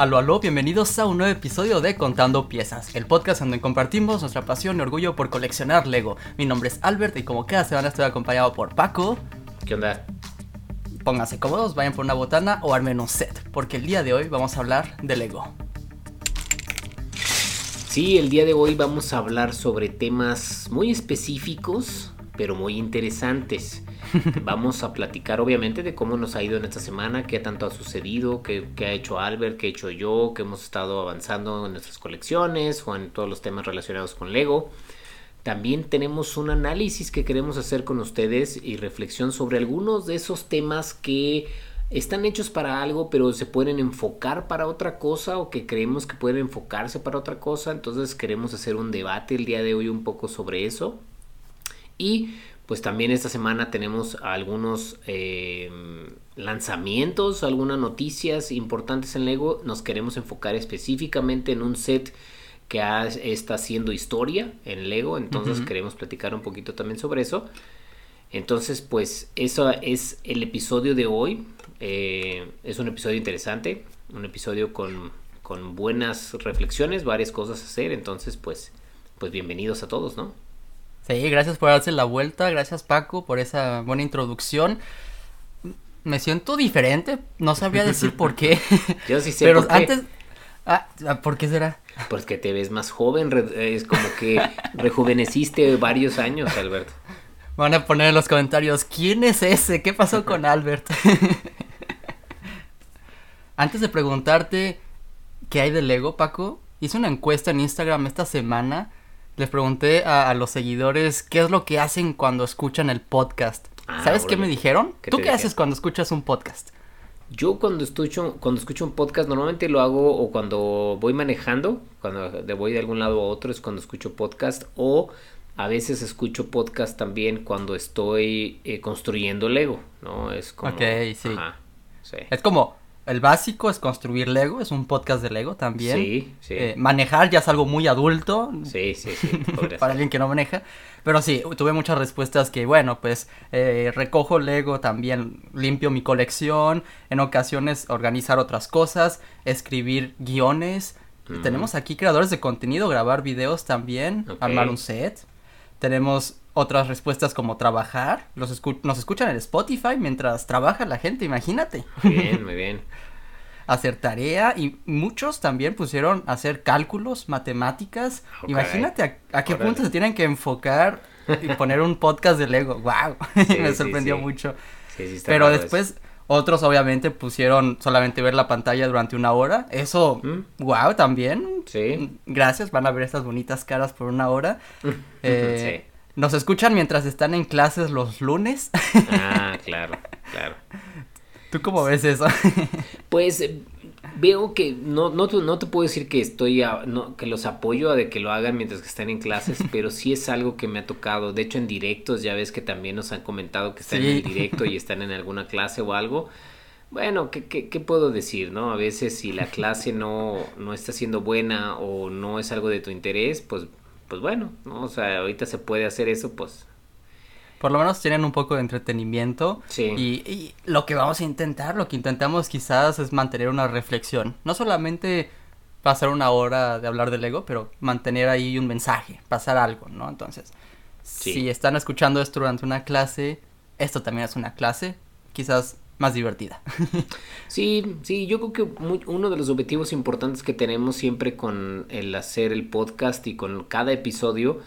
Aló, aló, bienvenidos a un nuevo episodio de Contando Piezas, el podcast donde compartimos nuestra pasión y orgullo por coleccionar Lego. Mi nombre es Albert y como cada semana estoy acompañado por Paco. ¿Qué onda? Pónganse cómodos, vayan por una botana o armen un set, porque el día de hoy vamos a hablar de Lego. Sí, el día de hoy vamos a hablar sobre temas muy específicos, pero muy interesantes. Vamos a platicar obviamente de cómo nos ha ido en esta semana, qué tanto ha sucedido, qué, qué, ha hecho Albert, qué he hecho yo, qué hemos estado avanzando en nuestras colecciones o en todos los temas relacionados con Lego. También tenemos un análisis que queremos hacer con ustedes y reflexión sobre algunos de esos temas que están hechos para algo pero se pueden enfocar para otra cosa o que creemos que pueden enfocarse para otra cosa. Entonces queremos hacer un debate el día de hoy un poco sobre eso. Y pues también esta semana tenemos algunos eh, lanzamientos, algunas noticias importantes en Lego. Nos queremos enfocar específicamente en un set que ha, está haciendo historia en Lego, entonces uh -huh. queremos platicar un poquito también sobre eso. Entonces, pues eso es el episodio de hoy. Eh, es un episodio interesante, un episodio con, con buenas reflexiones, varias cosas a hacer. Entonces, pues, pues bienvenidos a todos, ¿no? Sí, gracias por darse la vuelta, gracias Paco por esa buena introducción. Me siento diferente, no sabría decir por qué. Yo sí sé Pero por antes... Ah, ¿por qué será? Pues que te ves más joven, es como que rejuveneciste varios años, Alberto. Van a poner en los comentarios, ¿quién es ese? ¿Qué pasó con Albert? Antes de preguntarte qué hay de Lego, Paco, hice una encuesta en Instagram esta semana les pregunté a, a, los seguidores qué es lo que hacen cuando escuchan el podcast. Ah, ¿Sabes qué me dijeron? ¿Qué ¿Tú qué haces cuando escuchas un podcast? Yo cuando escucho, cuando escucho un podcast normalmente lo hago o cuando voy manejando, cuando voy de algún lado a otro es cuando escucho podcast o a veces escucho podcast también cuando estoy eh, construyendo Lego, ¿no? Es como... Ok, sí. Ajá, sí. Es como el básico es construir Lego, es un podcast de Lego también. Sí, sí. Eh, manejar ya es algo muy adulto. Sí, sí, sí. para alguien que no maneja. Pero sí, tuve muchas respuestas que, bueno, pues eh, recojo Lego también, limpio mi colección, en ocasiones organizar otras cosas, escribir guiones. Mm. Tenemos aquí creadores de contenido, grabar videos también, okay. armar un set. Tenemos otras respuestas como trabajar. Los escu nos escuchan en Spotify mientras trabaja la gente, imagínate. Muy bien, muy bien. hacer tarea y muchos también pusieron hacer cálculos, matemáticas. Okay. Imagínate a, a qué punto se tienen que enfocar y poner un podcast de Lego. ¡Wow! Sí, Me sorprendió sí, sí. mucho. Pero después... Eso. Otros obviamente pusieron solamente ver la pantalla durante una hora. Eso, ¿Mm? wow, también. Sí. Gracias, van a ver estas bonitas caras por una hora. eh, sí. Nos escuchan mientras están en clases los lunes. Ah, claro, claro. ¿Tú cómo ves eso? pues veo que no, no, no te puedo decir que estoy a, no, que los apoyo a de que lo hagan mientras que están en clases, pero sí es algo que me ha tocado. De hecho, en directos ya ves que también nos han comentado que están Sí. en el directo y están en alguna clase o algo. Bueno, ¿qué, qué, qué puedo decir, no? A veces si la clase no, no está siendo buena o no es algo de tu interés, pues, pues bueno, ¿no? O sea, ahorita se puede hacer eso, pues Por lo menos tienen un poco de entretenimiento. Sí. Y, y lo que vamos a intentar, lo que intentamos quizás es mantener una reflexión. No solamente pasar una hora de hablar del ego, pero mantener ahí un mensaje, pasar algo, ¿no? Entonces, Sí. si están escuchando esto durante una clase, esto también es una clase, quizás más divertida. Sí, sí, yo creo que uno de los objetivos importantes que tenemos siempre con el hacer el podcast y con cada episodio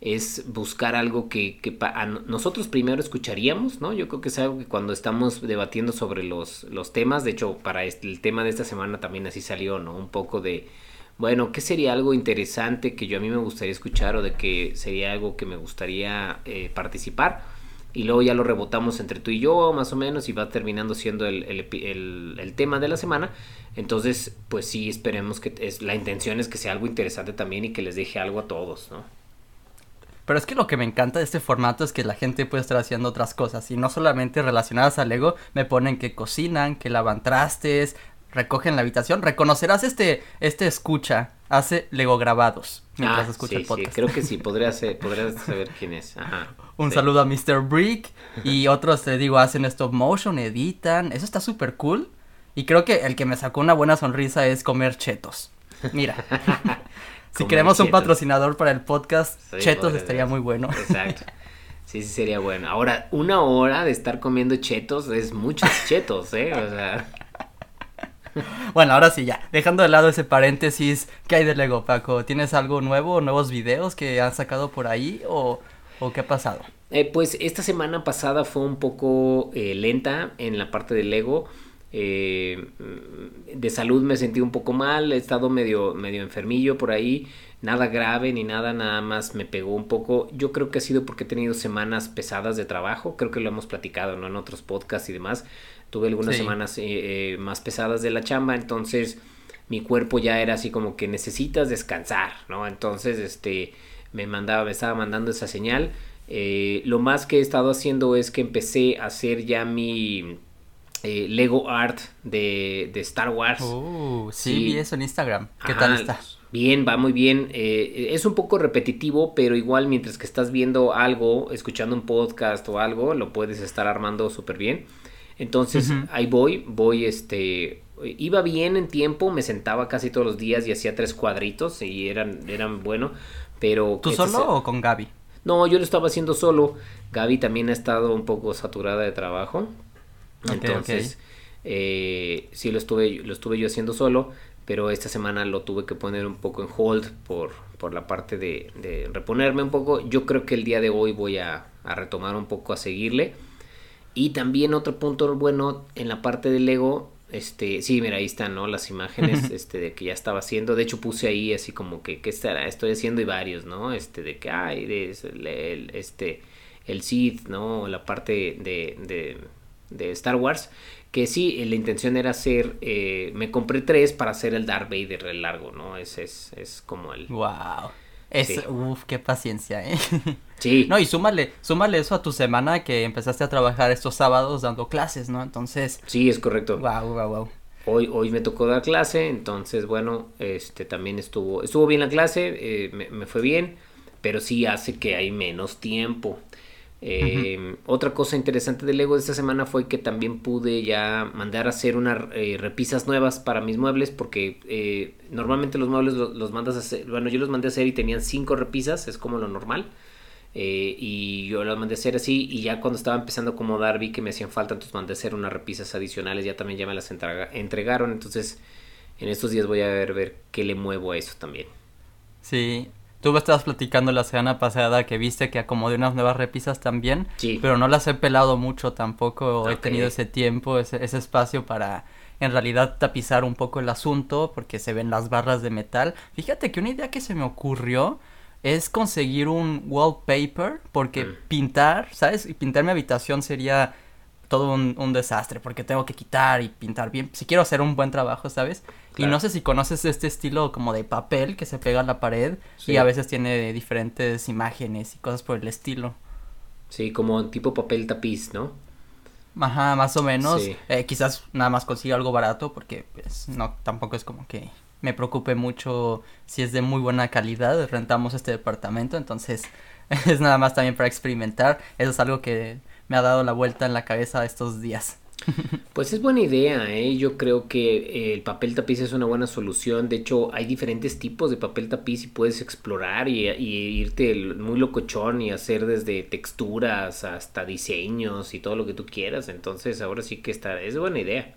es buscar algo que, que nosotros primero escucharíamos, ¿no? Yo creo que es algo que cuando estamos debatiendo sobre los, los temas, de hecho, para este- el tema de esta semana también así salió, ¿no? Un poco de, bueno, ¿qué sería algo interesante que yo a mí me gustaría escuchar o de que sería algo que me gustaría eh, participar? Y luego ya lo rebotamos entre tú y yo más o menos y va terminando siendo el, tema de la semana. Entonces pues sí esperemos que es, la intención es que sea algo interesante también y que les deje algo a todos no Pero es que lo que me encanta de este formato es que la gente puede estar haciendo otras cosas y no solamente relacionadas al Lego, me ponen que cocinan, que lavan trastes, recogen la habitación. Reconocerás este, este escucha, hace Lego grabados mientras ah, escucha sí, el podcast. sí, creo que sí podría ser podría saber quién es Ajá, Un sí. saludo a Mr. Brick y otros, te digo, hacen stop motion, editan, eso está súper cool. Y creo que el que me sacó una buena sonrisa es comer chetos. Mira. si queremos un patrocinador para el podcast, chetos estaría muy bueno. Exacto. Sí, sí sería bueno. Ahora, una hora de estar comiendo chetos es muchos chetos, ¿eh? O sea... Bueno, ahora sí, ya. Dejando de lado ese paréntesis, ¿qué hay de Lego, Paco? ¿Tienes algo nuevo, nuevos videos que han sacado por ahí o, qué ha pasado? Eh, pues esta semana pasada fue un poco eh, lenta en la parte de Lego. Eh, de salud me sentí un poco mal, he estado medio, medio enfermillo por ahí, nada grave ni nada, nada más me pegó un poco. Yo creo que ha sido porque he tenido semanas pesadas de trabajo, creo que lo hemos platicado ¿no? en otros podcasts y demás. Tuve algunas semanas eh, eh, más pesadas de la chamba, entonces mi cuerpo ya era así como que necesitas descansar, ¿no? Entonces, este, me mandaba, me estaba mandando esa señal. Eh, lo más que he estado haciendo es que empecé a hacer ya mi Lego Art de, Star Wars. Oh, sí, vi eso en Instagram. ¿Qué tal está? Bien, va muy bien. es un poco repetitivo, pero igual mientras que estás viendo algo, escuchando un podcast o algo, lo puedes estar armando súper bien. Entonces ahí voy, voy este, iba bien en tiempo, me sentaba casi todos los días y hacía tres cuadritos y eran, eran bueno, pero... ¿Tú solo o con Gaby? No, yo lo estaba haciendo solo. Gaby también ha estado un poco saturada de trabajo. Entonces, Eh, sí lo estuve, lo estuve yo haciendo solo, pero esta semana lo tuve que poner un poco en hold por, por la parte de, de reponerme un poco. Yo creo que el día de hoy voy a, a retomar un poco a seguirle. Y también otro punto bueno en la parte del Lego, este, sí, mira, ahí están, ¿no? Las imágenes, este, de que ya estaba haciendo. De hecho, puse ahí así como que, ¿qué estará? Estoy haciendo y varios, ¿no? Este, de que, hay de, el, este, el Sith, ¿no? La parte de, de, de, Star Wars. Que sí, la intención era hacer, eh, me compré tres para hacer el Darth Vader el largo, ¿no? Ese es, es como el... ¡Wow! Es, Uf, qué paciencia, ¿eh? Sí. No, y súmale, súmale eso a tu semana que empezaste a trabajar estos sábados dando clases, ¿no? Entonces. Sí, es correcto. Wow, wow, wow. Hoy, hoy me tocó dar clase, entonces, bueno, este también estuvo, estuvo bien la clase, eh, me, me, fue bien, pero sí hace que hay menos tiempo. Eh, otra cosa interesante del Lego de esta semana fue que también pude ya mandar a hacer unas eh, repisas nuevas para mis muebles porque eh, normalmente los muebles los, mandas a hacer, bueno yo los mandé a hacer y tenían cinco repisas, es como lo normal. y yo los mandé a hacer así y ya cuando estaba empezando a acomodar vi que me hacían falta, entonces mandé a hacer unas repisas adicionales, ya también ya me las entregaron, entonces en estos días voy a ver, ver qué le muevo a eso también. Sí, Tú me estabas platicando la semana pasada que viste que acomodé unas nuevas repisas también. Sí. Pero no las he pelado mucho tampoco. He tenido ese tiempo, ese, ese espacio para en realidad tapizar un poco el asunto porque se ven las barras de metal. Fíjate que una idea que se me ocurrió es conseguir un wallpaper porque mm. pintar, ¿sabes? Pintar mi habitación sería todo un, desastre porque tengo que quitar y pintar bien. Si quiero hacer un buen trabajo, ¿sabes? Y no sé si conoces este estilo como de papel que se pega a la pared y a veces tiene diferentes imágenes y cosas por el estilo. Sí, como tipo papel tapiz, ¿no? Ajá, más o menos. Eh, quizás nada más consiga algo barato porque pues no, tampoco es como que me preocupe mucho si es de muy buena calidad. Rentamos este departamento, entonces es nada más también para experimentar. Eso es algo que me ha dado la vuelta en la cabeza estos días. Pues es buena idea, ¿eh? yo creo que eh, el papel tapiz es una buena solución. De hecho, hay diferentes tipos de papel tapiz y puedes explorar y, irte muy locochón y hacer desde texturas hasta diseños y todo lo que tú quieras. Entonces, ahora sí que está, es buena idea.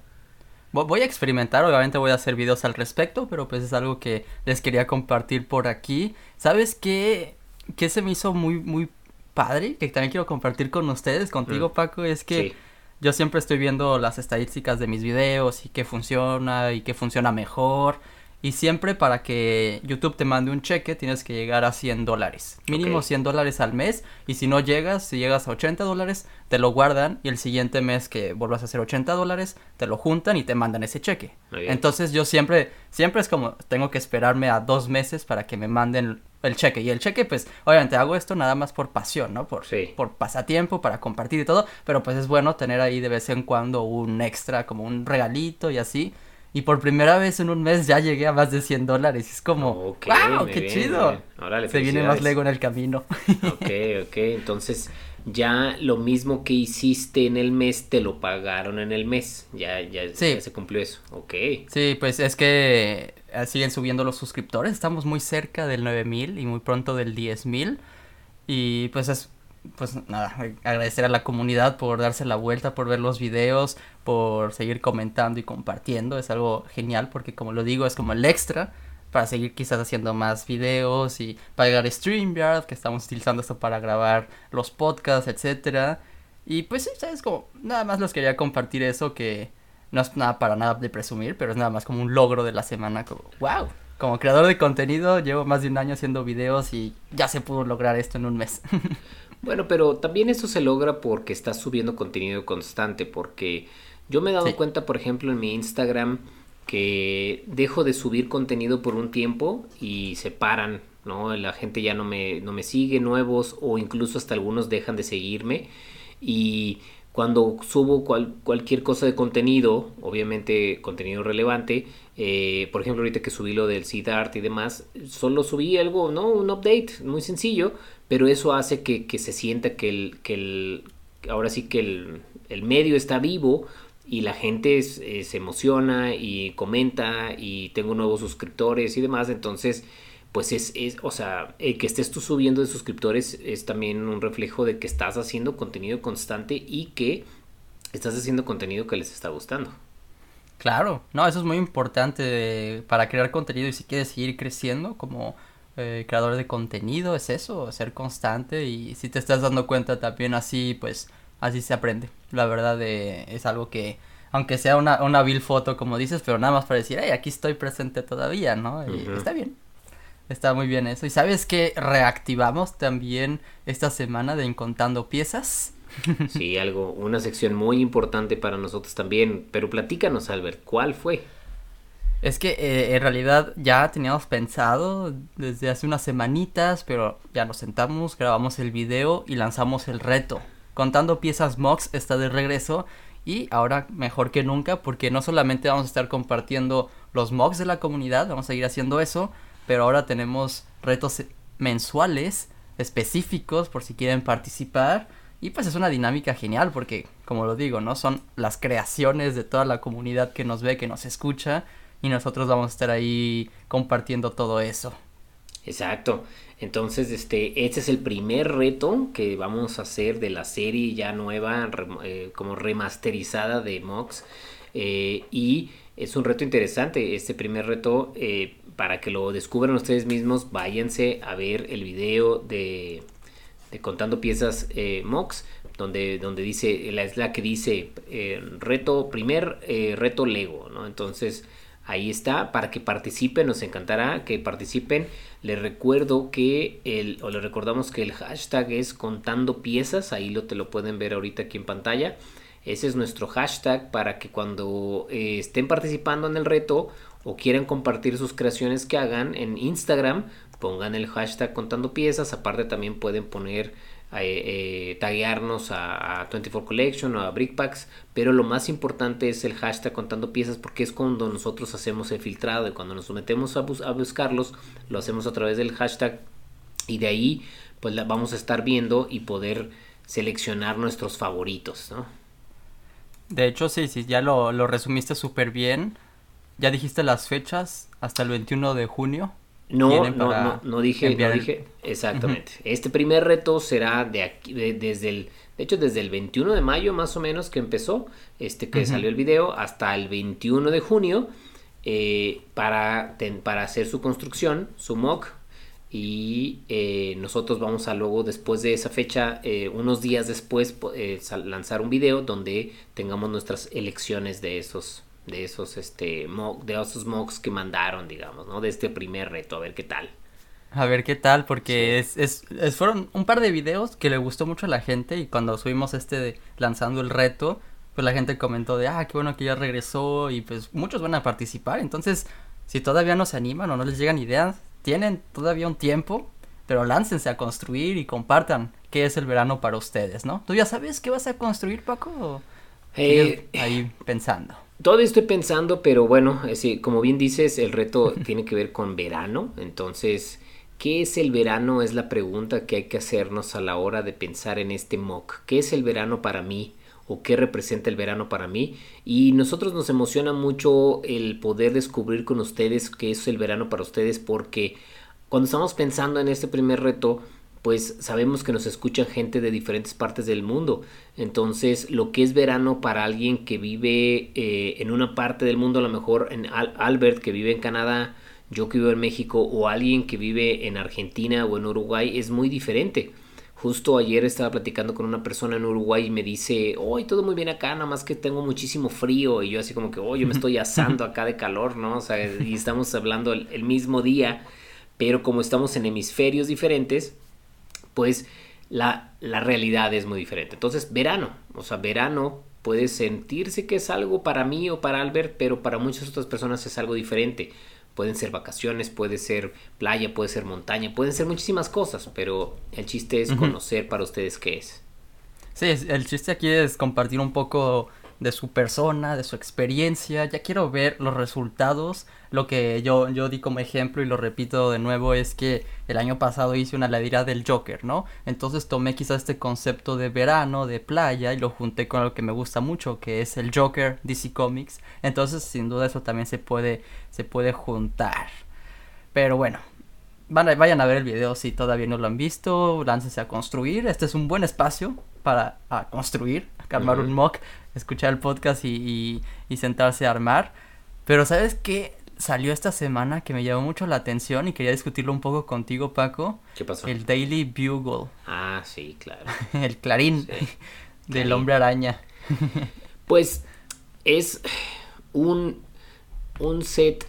Voy a experimentar, obviamente voy a hacer videos al respecto, pero pues es algo que les quería compartir por aquí. ¿Sabes qué? ¿Qué se me hizo muy, muy padre? Que también quiero compartir con ustedes, contigo, mm. Paco, es que yo siempre estoy viendo las estadísticas de mis videos y qué funciona y qué funciona mejor. Y siempre para que YouTube te mande un cheque tienes que llegar a 100 dólares. Mínimo 100 dólares al mes. Y si no llegas, si llegas a 80 dólares, te lo guardan. Y el siguiente mes que vuelvas a hacer 80 dólares, te lo juntan y te mandan ese cheque. Entonces yo siempre, siempre es como, tengo que esperarme a dos meses para que me manden el cheque. Y el cheque, pues, obviamente hago esto nada más por pasión, ¿no? Por, por pasatiempo, para compartir y todo. Pero pues es bueno tener ahí de vez en cuando un extra, como un regalito y así. Y por primera vez en un mes ya llegué a más de 100 dólares. Es como, ¡wow! ¡Qué chido! Se viene más Lego en el camino. ok, ok. Entonces, ya lo mismo que hiciste en el mes te lo pagaron en el mes. Ya, ya, ya se cumplió eso. Ok. Sí, pues es que eh, siguen subiendo los suscriptores. Estamos muy cerca del 9000 y muy pronto del 10000. Y pues es pues nada, agradecer a la comunidad por darse la vuelta, por ver los videos, por seguir comentando y compartiendo. Es algo genial porque como lo digo, es como el extra para seguir quizás haciendo más videos y pagar StreamYard, que estamos utilizando esto para grabar los podcasts, etcétera. Y pues sí, sabes como nada más los quería compartir eso que no es nada para nada de presumir, pero es nada más como un logro de la semana, como wow. Como creador de contenido llevo más de un año haciendo videos y ya se pudo lograr esto en un mes. Bueno, pero también eso se logra porque estás subiendo contenido constante, porque yo me he dado cuenta, por ejemplo, en mi Instagram que dejo de subir contenido por un tiempo y se paran, ¿no? La gente ya no me, no me sigue, nuevos, o incluso hasta algunos dejan de seguirme. Y cuando subo cualquier cosa de contenido, obviamente contenido relevante, eh, por ejemplo ahorita que subí lo del seed art y demás, solo subí algo, ¿no? Un update muy sencillo, pero eso hace que, se sienta que el, que el, ahora sí que el, medio está vivo y la gente se emociona y comenta y tengo nuevos suscriptores y demás, entonces pues es, es o sea, el que estés tú subiendo de suscriptores es también un reflejo de que estás haciendo contenido constante y que estás haciendo contenido que les está gustando. Claro, no, eso es muy importante para crear contenido y si quieres seguir creciendo como eh, creador de contenido, es eso, ser constante y si te estás dando cuenta también así, pues así se aprende. La verdad eh, es algo que, aunque sea una, una vil foto como dices, pero nada más para decir, hey, aquí estoy presente todavía, ¿no? Está bien. Está muy bien eso. ¿Y sabes que reactivamos también esta semana de Encontando Piezas? Sí, algo, una sección muy importante para nosotros también. Pero platícanos, Albert, ¿cuál fue? Es que eh, en realidad ya teníamos pensado desde hace unas semanitas, pero ya nos sentamos, grabamos el video y lanzamos el reto. Contando piezas Mox está de regreso y ahora mejor que nunca porque no solamente vamos a estar compartiendo los mocks de la comunidad, vamos a seguir haciendo eso, pero ahora tenemos retos mensuales específicos por si quieren participar y pues es una dinámica genial porque como lo digo, ¿no? Son las creaciones de toda la comunidad que nos ve, que nos escucha y nosotros vamos a estar ahí compartiendo todo eso. Exacto. Entonces, este, este es el primer reto que vamos a hacer de la serie ya nueva, eh, como remasterizada de Mox. Eh, y es un reto interesante. Este primer reto, eh, para que lo descubran ustedes mismos, váyanse a ver el video de, Contando Piezas Mox, donde, donde dice, la, es la que dice reto, primer reto Lego, ¿no? Entonces, Ahí está, para que participen, nos encantará que participen. Les recuerdo que el, o les recordamos que el hashtag es contando piezas, ahí lo te lo pueden ver ahorita aquí en pantalla. Ese es nuestro hashtag para que cuando eh, estén participando en el reto o quieran compartir sus creaciones que hagan en Instagram, pongan el hashtag contando piezas. Aparte también pueden poner eh, taguearnos a, 24 Collection o a Brickpacks, pero lo más importante es el hashtag contando piezas porque es cuando nosotros hacemos el filtrado y cuando nos sometemos a, a buscarlos, lo hacemos a través del hashtag y de ahí pues la vamos a estar viendo y poder seleccionar nuestros favoritos, ¿no? De hecho, sí, sí, ya lo, lo resumiste súper bien. Ya dijiste las fechas hasta el 21 de junio. No, no, no, no, dije, no dije, exactamente. Este primer reto será de aquí, desde el, de hecho desde el 21 de mayo más o menos que empezó, este que salió el video, hasta el 21 de junio eh, para, para hacer su construcción, su mock, y eh, nosotros vamos a luego después de esa fecha, eh, unos días después, lanzar un video donde tengamos nuestras elecciones de esos de esos este de esos mocks que mandaron, digamos, ¿no? De este primer reto, a ver qué tal. A ver qué tal, porque es, es, fueron un par de videos que le gustó mucho a la gente y cuando subimos este de lanzando el reto, pues la gente comentó de, ah, qué bueno que ya regresó y pues muchos van a participar, entonces si todavía no se animan o no les llegan ideas, tienen todavía un tiempo, pero láncense a construir y compartan qué es el verano para ustedes, ¿no? ¿Tú ya sabes qué vas a construir, Paco? Eh, ahí pensando. Todavía estoy pensando, pero bueno, como bien dices, el reto tiene que ver con verano, entonces ¿Qué es el verano? Es la pregunta que hay que hacernos a la hora de pensar en este mock. ¿Qué es el verano para mí? ¿O qué representa el verano para mí? Y nosotros nos emociona mucho el poder descubrir con ustedes qué es el verano para ustedes porque cuando estamos pensando en este primer reto, pues sabemos que nos escuchan gente de diferentes partes del mundo. Entonces, lo que es verano para alguien que vive eh, en una parte del mundo, a lo mejor en Albert, que vive en Canadá, yo que vivo en México, o alguien que vive en Argentina o en Uruguay, es muy diferente. Justo ayer estaba platicando con una persona en Uruguay y me dice, hoy todo muy bien acá, nada más que tengo muchísimo frío. Y yo así como que, oh, yo me estoy asando acá de calor, ¿no? O sea, y estamos hablando el mismo día, pero como estamos en hemisferios diferentes, pues la, la realidad es muy diferente. Entonces, verano, o sea, verano puede sentirse que es algo para mí o para Albert, pero para muchas otras personas es algo diferente. Pueden ser vacaciones, puede ser playa, puede ser montaña, pueden ser muchísimas cosas, pero el chiste es conocer para ustedes qué es. Sí, el chiste aquí es compartir un poco de su persona, de su experiencia. Ya quiero ver los resultados. Lo que yo, yo di como ejemplo y lo repito de nuevo es que el año pasado hice una ladera del Joker, ¿no? Entonces tomé quizás este concepto de verano, de playa y lo junté con algo que me gusta mucho, que es el Joker DC Comics. Entonces sin duda eso también se puede, se puede juntar. Pero bueno, vayan a ver el video si todavía no lo han visto, láncense a construir. Este es un buen espacio para construir, a armar un mock, escuchar el podcast y, sentarse a armar. Pero ¿sabes qué? Salió esta semana que me llamó mucho la atención y quería discutirlo un poco contigo, Paco. ¿Qué pasó? El Daily Bugle. Ah, sí, claro. el clarín del hombre araña. pues es un, un set,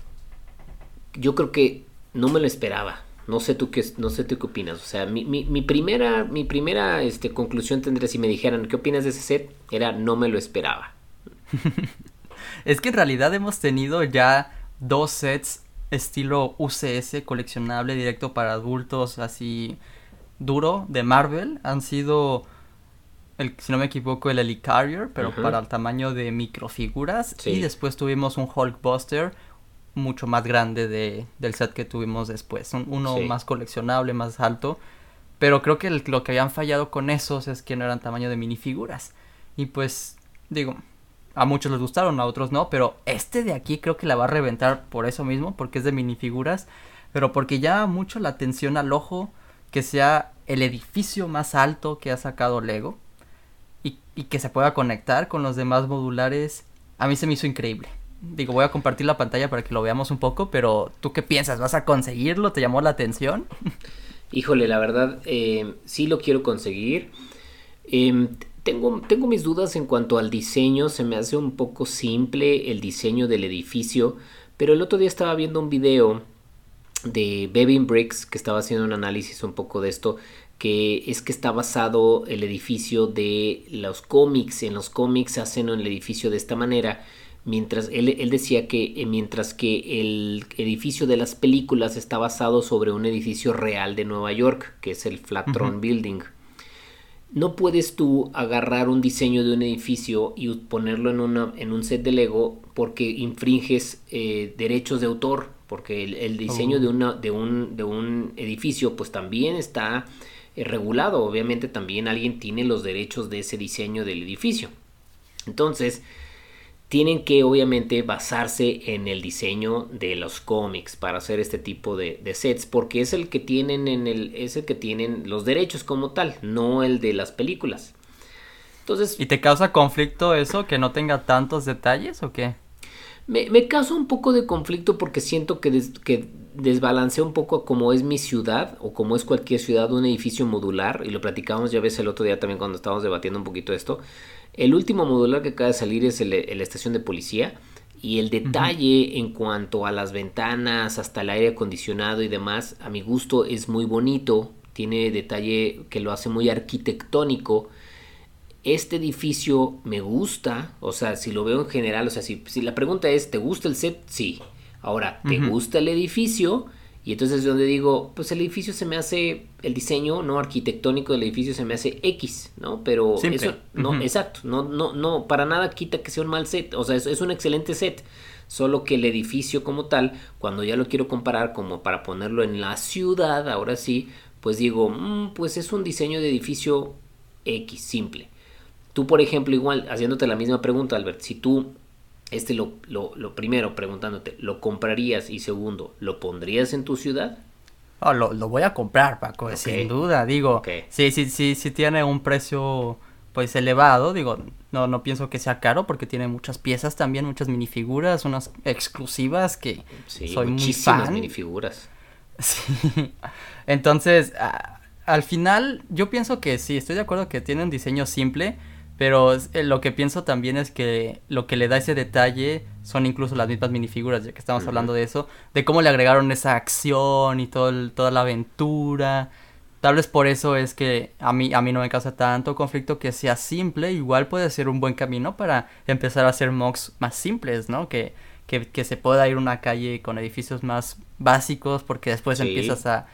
yo creo que no me lo esperaba. No sé tú qué, no sé tú qué opinas. O sea, mi, mi, primera, mi primera este, conclusión tendría si me dijeran qué opinas de ese set, era no me lo esperaba. es que en realidad hemos tenido ya dos sets estilo UCS, coleccionable directo para adultos, así duro, de Marvel. Han sido, el, si no me equivoco, el Helicarrier, pero para el tamaño de microfiguras. Y después tuvimos un Hulkbuster mucho más grande de, del set que tuvimos después. uno más coleccionable, más alto. Pero creo que lo que habían fallado con esos es que no eran tamaño de minifiguras. Y pues, digo, a muchos les gustaron, a otros no. Pero este de aquí creo que la va a reventar por eso mismo, porque es de minifiguras. Pero porque llama mucho la atención al ojo que sea el edificio más alto que ha sacado Lego. Y, y que se pueda conectar con los demás modulares. A mí se me hizo increíble. Digo, voy a compartir la pantalla para que lo veamos un poco, pero ¿tú qué piensas? ¿Vas a conseguirlo? ¿Te llamó la atención? Híjole, la verdad, eh, sí lo quiero conseguir. Em, tengo, tengo mis dudas en cuanto al diseño, se me hace un poco simple el diseño del edificio, pero el otro día estaba viendo un video de Bevin Bricks que estaba haciendo un análisis un poco de esto, que es que está basado el edificio de los cómics, en los cómics hacen el edificio de esta manera mientras él, decía que eh, mientras que el edificio de las películas está basado sobre un edificio real de Nueva York, que es el Flatron Building. No puedes tú agarrar un diseño de un edificio y ponerlo en, una, en un set de Lego porque infringes eh, derechos de autor, porque el, diseño de, oh. una, de, un, de un edificio pues también está eh, regulado, obviamente también alguien tiene los derechos de ese diseño del edificio. Entonces, tienen que obviamente basarse en el diseño de los cómics para hacer este tipo de, sets porque es el que tienen en el es el que tienen los derechos como tal no el de las películas. Entonces y te causa conflicto eso que no tenga tantos detalles o qué me, me causa un poco de conflicto porque siento que, que desbalancea un poco como es mi ciudad o como es cualquier ciudad un edificio modular y lo platicábamos ya ves el otro día también cuando estábamos debatiendo un poquito esto el último modular que acaba de salir es el, la estación de policía. Y el detalle en cuanto a las ventanas, hasta el aire acondicionado y demás, a mi gusto es muy bonito. Tiene detalle que lo hace muy arquitectónico. Este edificio me gusta, o sea, si lo veo en general, o sea, si, si la pregunta es, ¿te gusta el set? Sí. Ahora, ¿te gusta el edificio? Y entonces es donde digo, pues el edificio se me hace, el diseño no arquitectónico del edificio se me hace X, ¿no? Pero eso, no, exacto, no, no, no, para nada quita que sea un mal set, o sea, es, es un excelente set. Solo que el edificio como tal, cuando ya lo quiero comparar como para ponerlo en la ciudad, ahora sí, pues digo, mm, pues es un diseño de edificio X, simple. Tú, por ejemplo, igual, haciéndote la misma pregunta, Albert, si tú, este lo, lo, primero, preguntándote, ¿lo comprarías? Y segundo, ¿lo pondrías en tu ciudad? Oh, lo, lo voy a comprar, Paco, sin duda, digo, sí, sí, sí, sí tiene un precio pues elevado, digo, no, no pienso que sea caro porque tiene muchas piezas también, muchas minifiguras, unas exclusivas que soy muy fan. minifiguras. Sí. Entonces, al final yo pienso que sí, estoy de acuerdo que tiene un diseño simple, pero eh, lo que pienso también es que lo que le da ese detalle son incluso las mismas minifiguras, ya que estamos hablando de eso, de cómo le agregaron esa acción y todo toda la aventura. Tal vez por eso es que a mí, a mí no me causa tanto conflicto que sea simple, igual puede ser un buen camino para empezar a hacer mocks más simples, ¿no? Que, que, que se pueda ir una calle con edificios más básicos porque después empiezas a,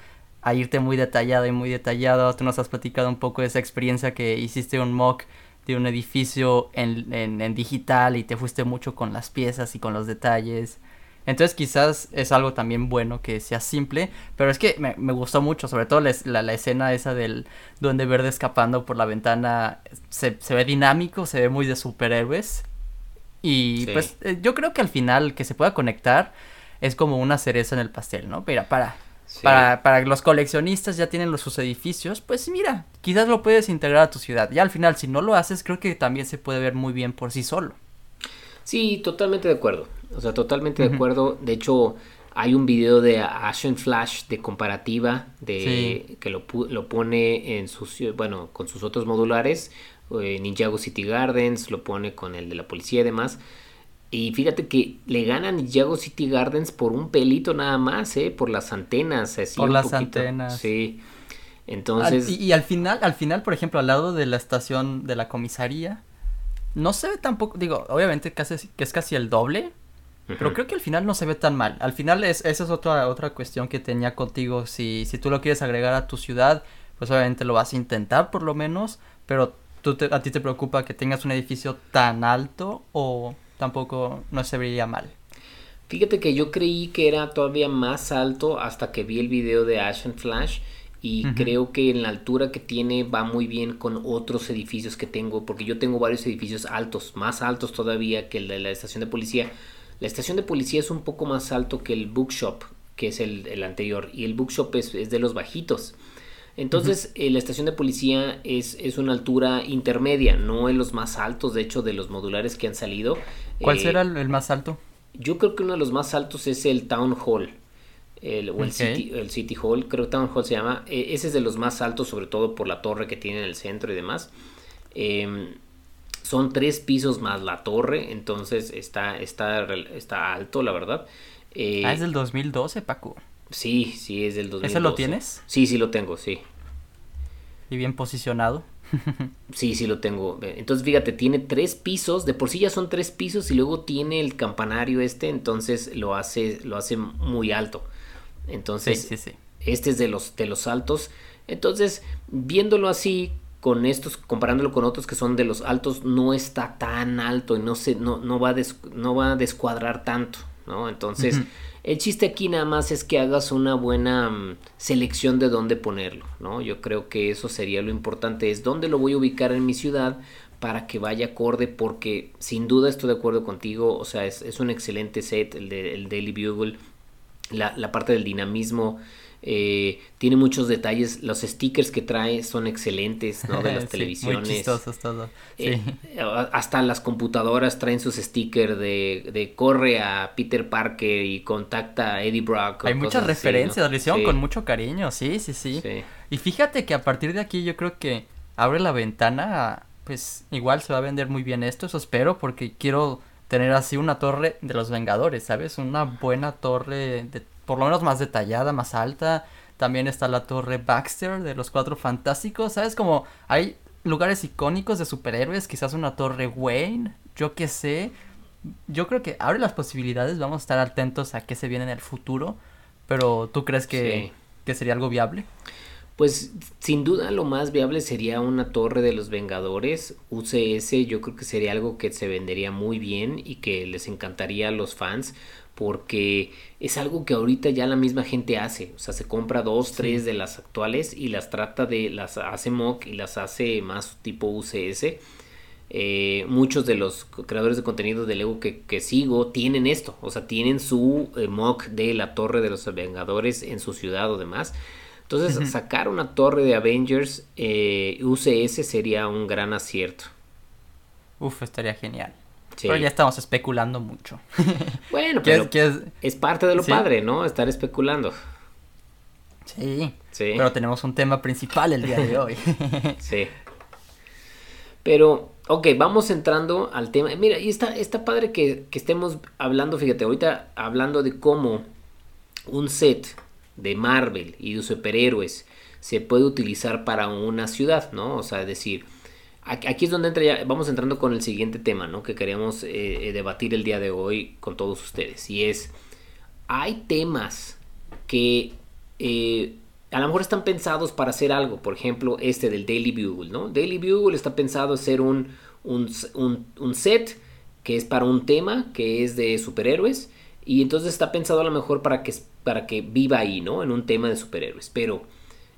a, irte muy detallado y muy detallado. Tú nos has platicado un poco de esa experiencia que hiciste un mock de un edificio en, en, en digital y te fuiste mucho con las piezas y con los detalles. Entonces quizás es algo también bueno que sea simple, pero es que me, gustó mucho, sobre todo la, la, escena esa del duende verde escapando por la ventana, se, ve dinámico, se ve muy de superhéroes. Y pues eh, yo creo que al final que se pueda conectar es como una cereza en el pastel, ¿no? Mira, para, para, para los coleccionistas ya tienen los, sus edificios, pues mira, quizás lo puedes integrar a tu ciudad. Y al final, si no lo haces, creo que también se puede ver muy bien por sí solo. Sí, totalmente de acuerdo. O sea, totalmente de acuerdo. De hecho, hay un video de Ashen Flash de comparativa de que lo, lo, pone en sus bueno con sus otros modulares eh, Ninjago City Gardens lo pone con el de la policía y demás y fíjate que le gana Ninjago City Gardens por un pelito nada más eh por las antenas así por las antenas sí entonces y, y, al final al final por ejemplo al lado de la estación de la comisaría no se ve tampoco digo obviamente casi que es casi el doble pero creo que al final no se ve tan mal. Al final es, esa es otra, otra cuestión que tenía contigo. Si, si tú lo quieres agregar a tu ciudad, pues obviamente lo vas a intentar por lo menos. Pero tú a ti te preocupa que tengas un edificio tan alto o tampoco no se vería mal. Fíjate que yo creí que era todavía más alto hasta que vi el video de Ashen Flash y creo que en la altura que tiene va muy bien con otros edificios que tengo porque yo tengo varios edificios altos, más altos todavía que el de la estación de policía la estación de policía es un poco más alto que el bookshop, que es el, anterior, y el bookshop es, es de los bajitos. Entonces, eh, la estación de policía es, es, una altura intermedia, no en los más altos, de hecho, de los modulares que han salido. ¿Cuál será el, más alto? Yo creo que uno de los más altos es el Town Hall. El, o el, City, el City Hall, creo que Town Hall se llama. E, ese es de los más altos, sobre todo por la torre que tiene en el centro y demás. Eh, son tres pisos más la torre, entonces está, está, está alto, la verdad. Eh, ah, es del 2012, Paco. Sí, sí, es del 2012. ¿Ese lo tienes? Sí, sí lo tengo, sí. ¿Y bien posicionado? sí, sí lo tengo. Entonces, fíjate, tiene tres pisos, de por sí ya son tres pisos y luego tiene el campanario este, entonces lo hace, lo hace muy alto. Entonces, sí, sí, sí. este es de los, de los altos. Entonces, viéndolo así, con estos, comparándolo con otros que son de los altos, no está tan alto y no, se, no, no, va, a no va a descuadrar tanto, ¿no? Entonces, el chiste aquí nada más es que hagas una buena mm, selección de dónde ponerlo, ¿no? Yo creo que eso sería lo importante, es dónde lo voy a ubicar en mi ciudad para que vaya acorde, porque sin duda estoy de acuerdo contigo, o sea, es, un excelente set, el, Daily Bugle, la parte del dinamismo, eh, tiene muchos detalles. Los stickers que trae son excelentes, ¿no? De las televisiones. Muy chistosos todo. Eh, hasta las computadoras traen sus stickers de, de, corre a Peter Parker y contacta a Eddie Brock. Hay muchas referencias, lo hicieron con mucho cariño, sí, sí, sí, Y fíjate que a partir de aquí yo creo que abre la ventana, pues igual se va a vender muy bien esto, eso espero, porque quiero tener así una torre de los Vengadores, ¿sabes? Una buena torre de por lo menos más detallada, más alta. También está la torre Baxter de los Cuatro Fantásticos. ¿Sabes? Como hay lugares icónicos de superhéroes, quizás una torre Wayne, yo qué sé. Yo creo que abre las posibilidades, vamos a estar atentos a qué se viene en el futuro. Pero ¿tú crees que, que sería algo viable? Pues sin duda lo más viable sería una torre de los Vengadores. UCS yo creo que sería algo que se vendería muy bien y que les encantaría a los fans porque es algo que ahorita ya la misma gente hace. O sea, se compra dos, tres de las actuales y las trata de, las hace mock y las hace más tipo UCS. Eh, muchos de los creadores de contenido de Lego que, sigo tienen esto, o sea, tienen su eh, mock de la torre de los Vengadores en su ciudad o demás. Entonces, sacar una torre de Avengers eh, UCS sería un gran acierto. Uf, estaría genial. Pero ya estamos especulando mucho. Bueno, pero es, parte de lo padre, ¿no? Estar especulando. Sí, sí. Pero tenemos un tema principal el día de hoy. sí. Pero, ok, vamos entrando al tema. Mira, y está, está padre que, que estemos hablando, fíjate, ahorita hablando de cómo un set de Marvel y de superhéroes se puede utilizar para una ciudad, ¿no? O sea, es decir, aquí es donde entra ya, vamos entrando con el siguiente tema, ¿no? Que queríamos eh, eh, debatir el día de hoy con todos ustedes. Y es, hay temas que eh, a lo mejor están pensados para hacer algo. Por ejemplo, este del Daily Bugle, ¿no? Daily Bugle está pensado en ser un, un, un set que es para un tema que es de superhéroes y entonces está pensado a lo mejor para que, para que viva ahí, ¿no? En un tema de superhéroes. Pero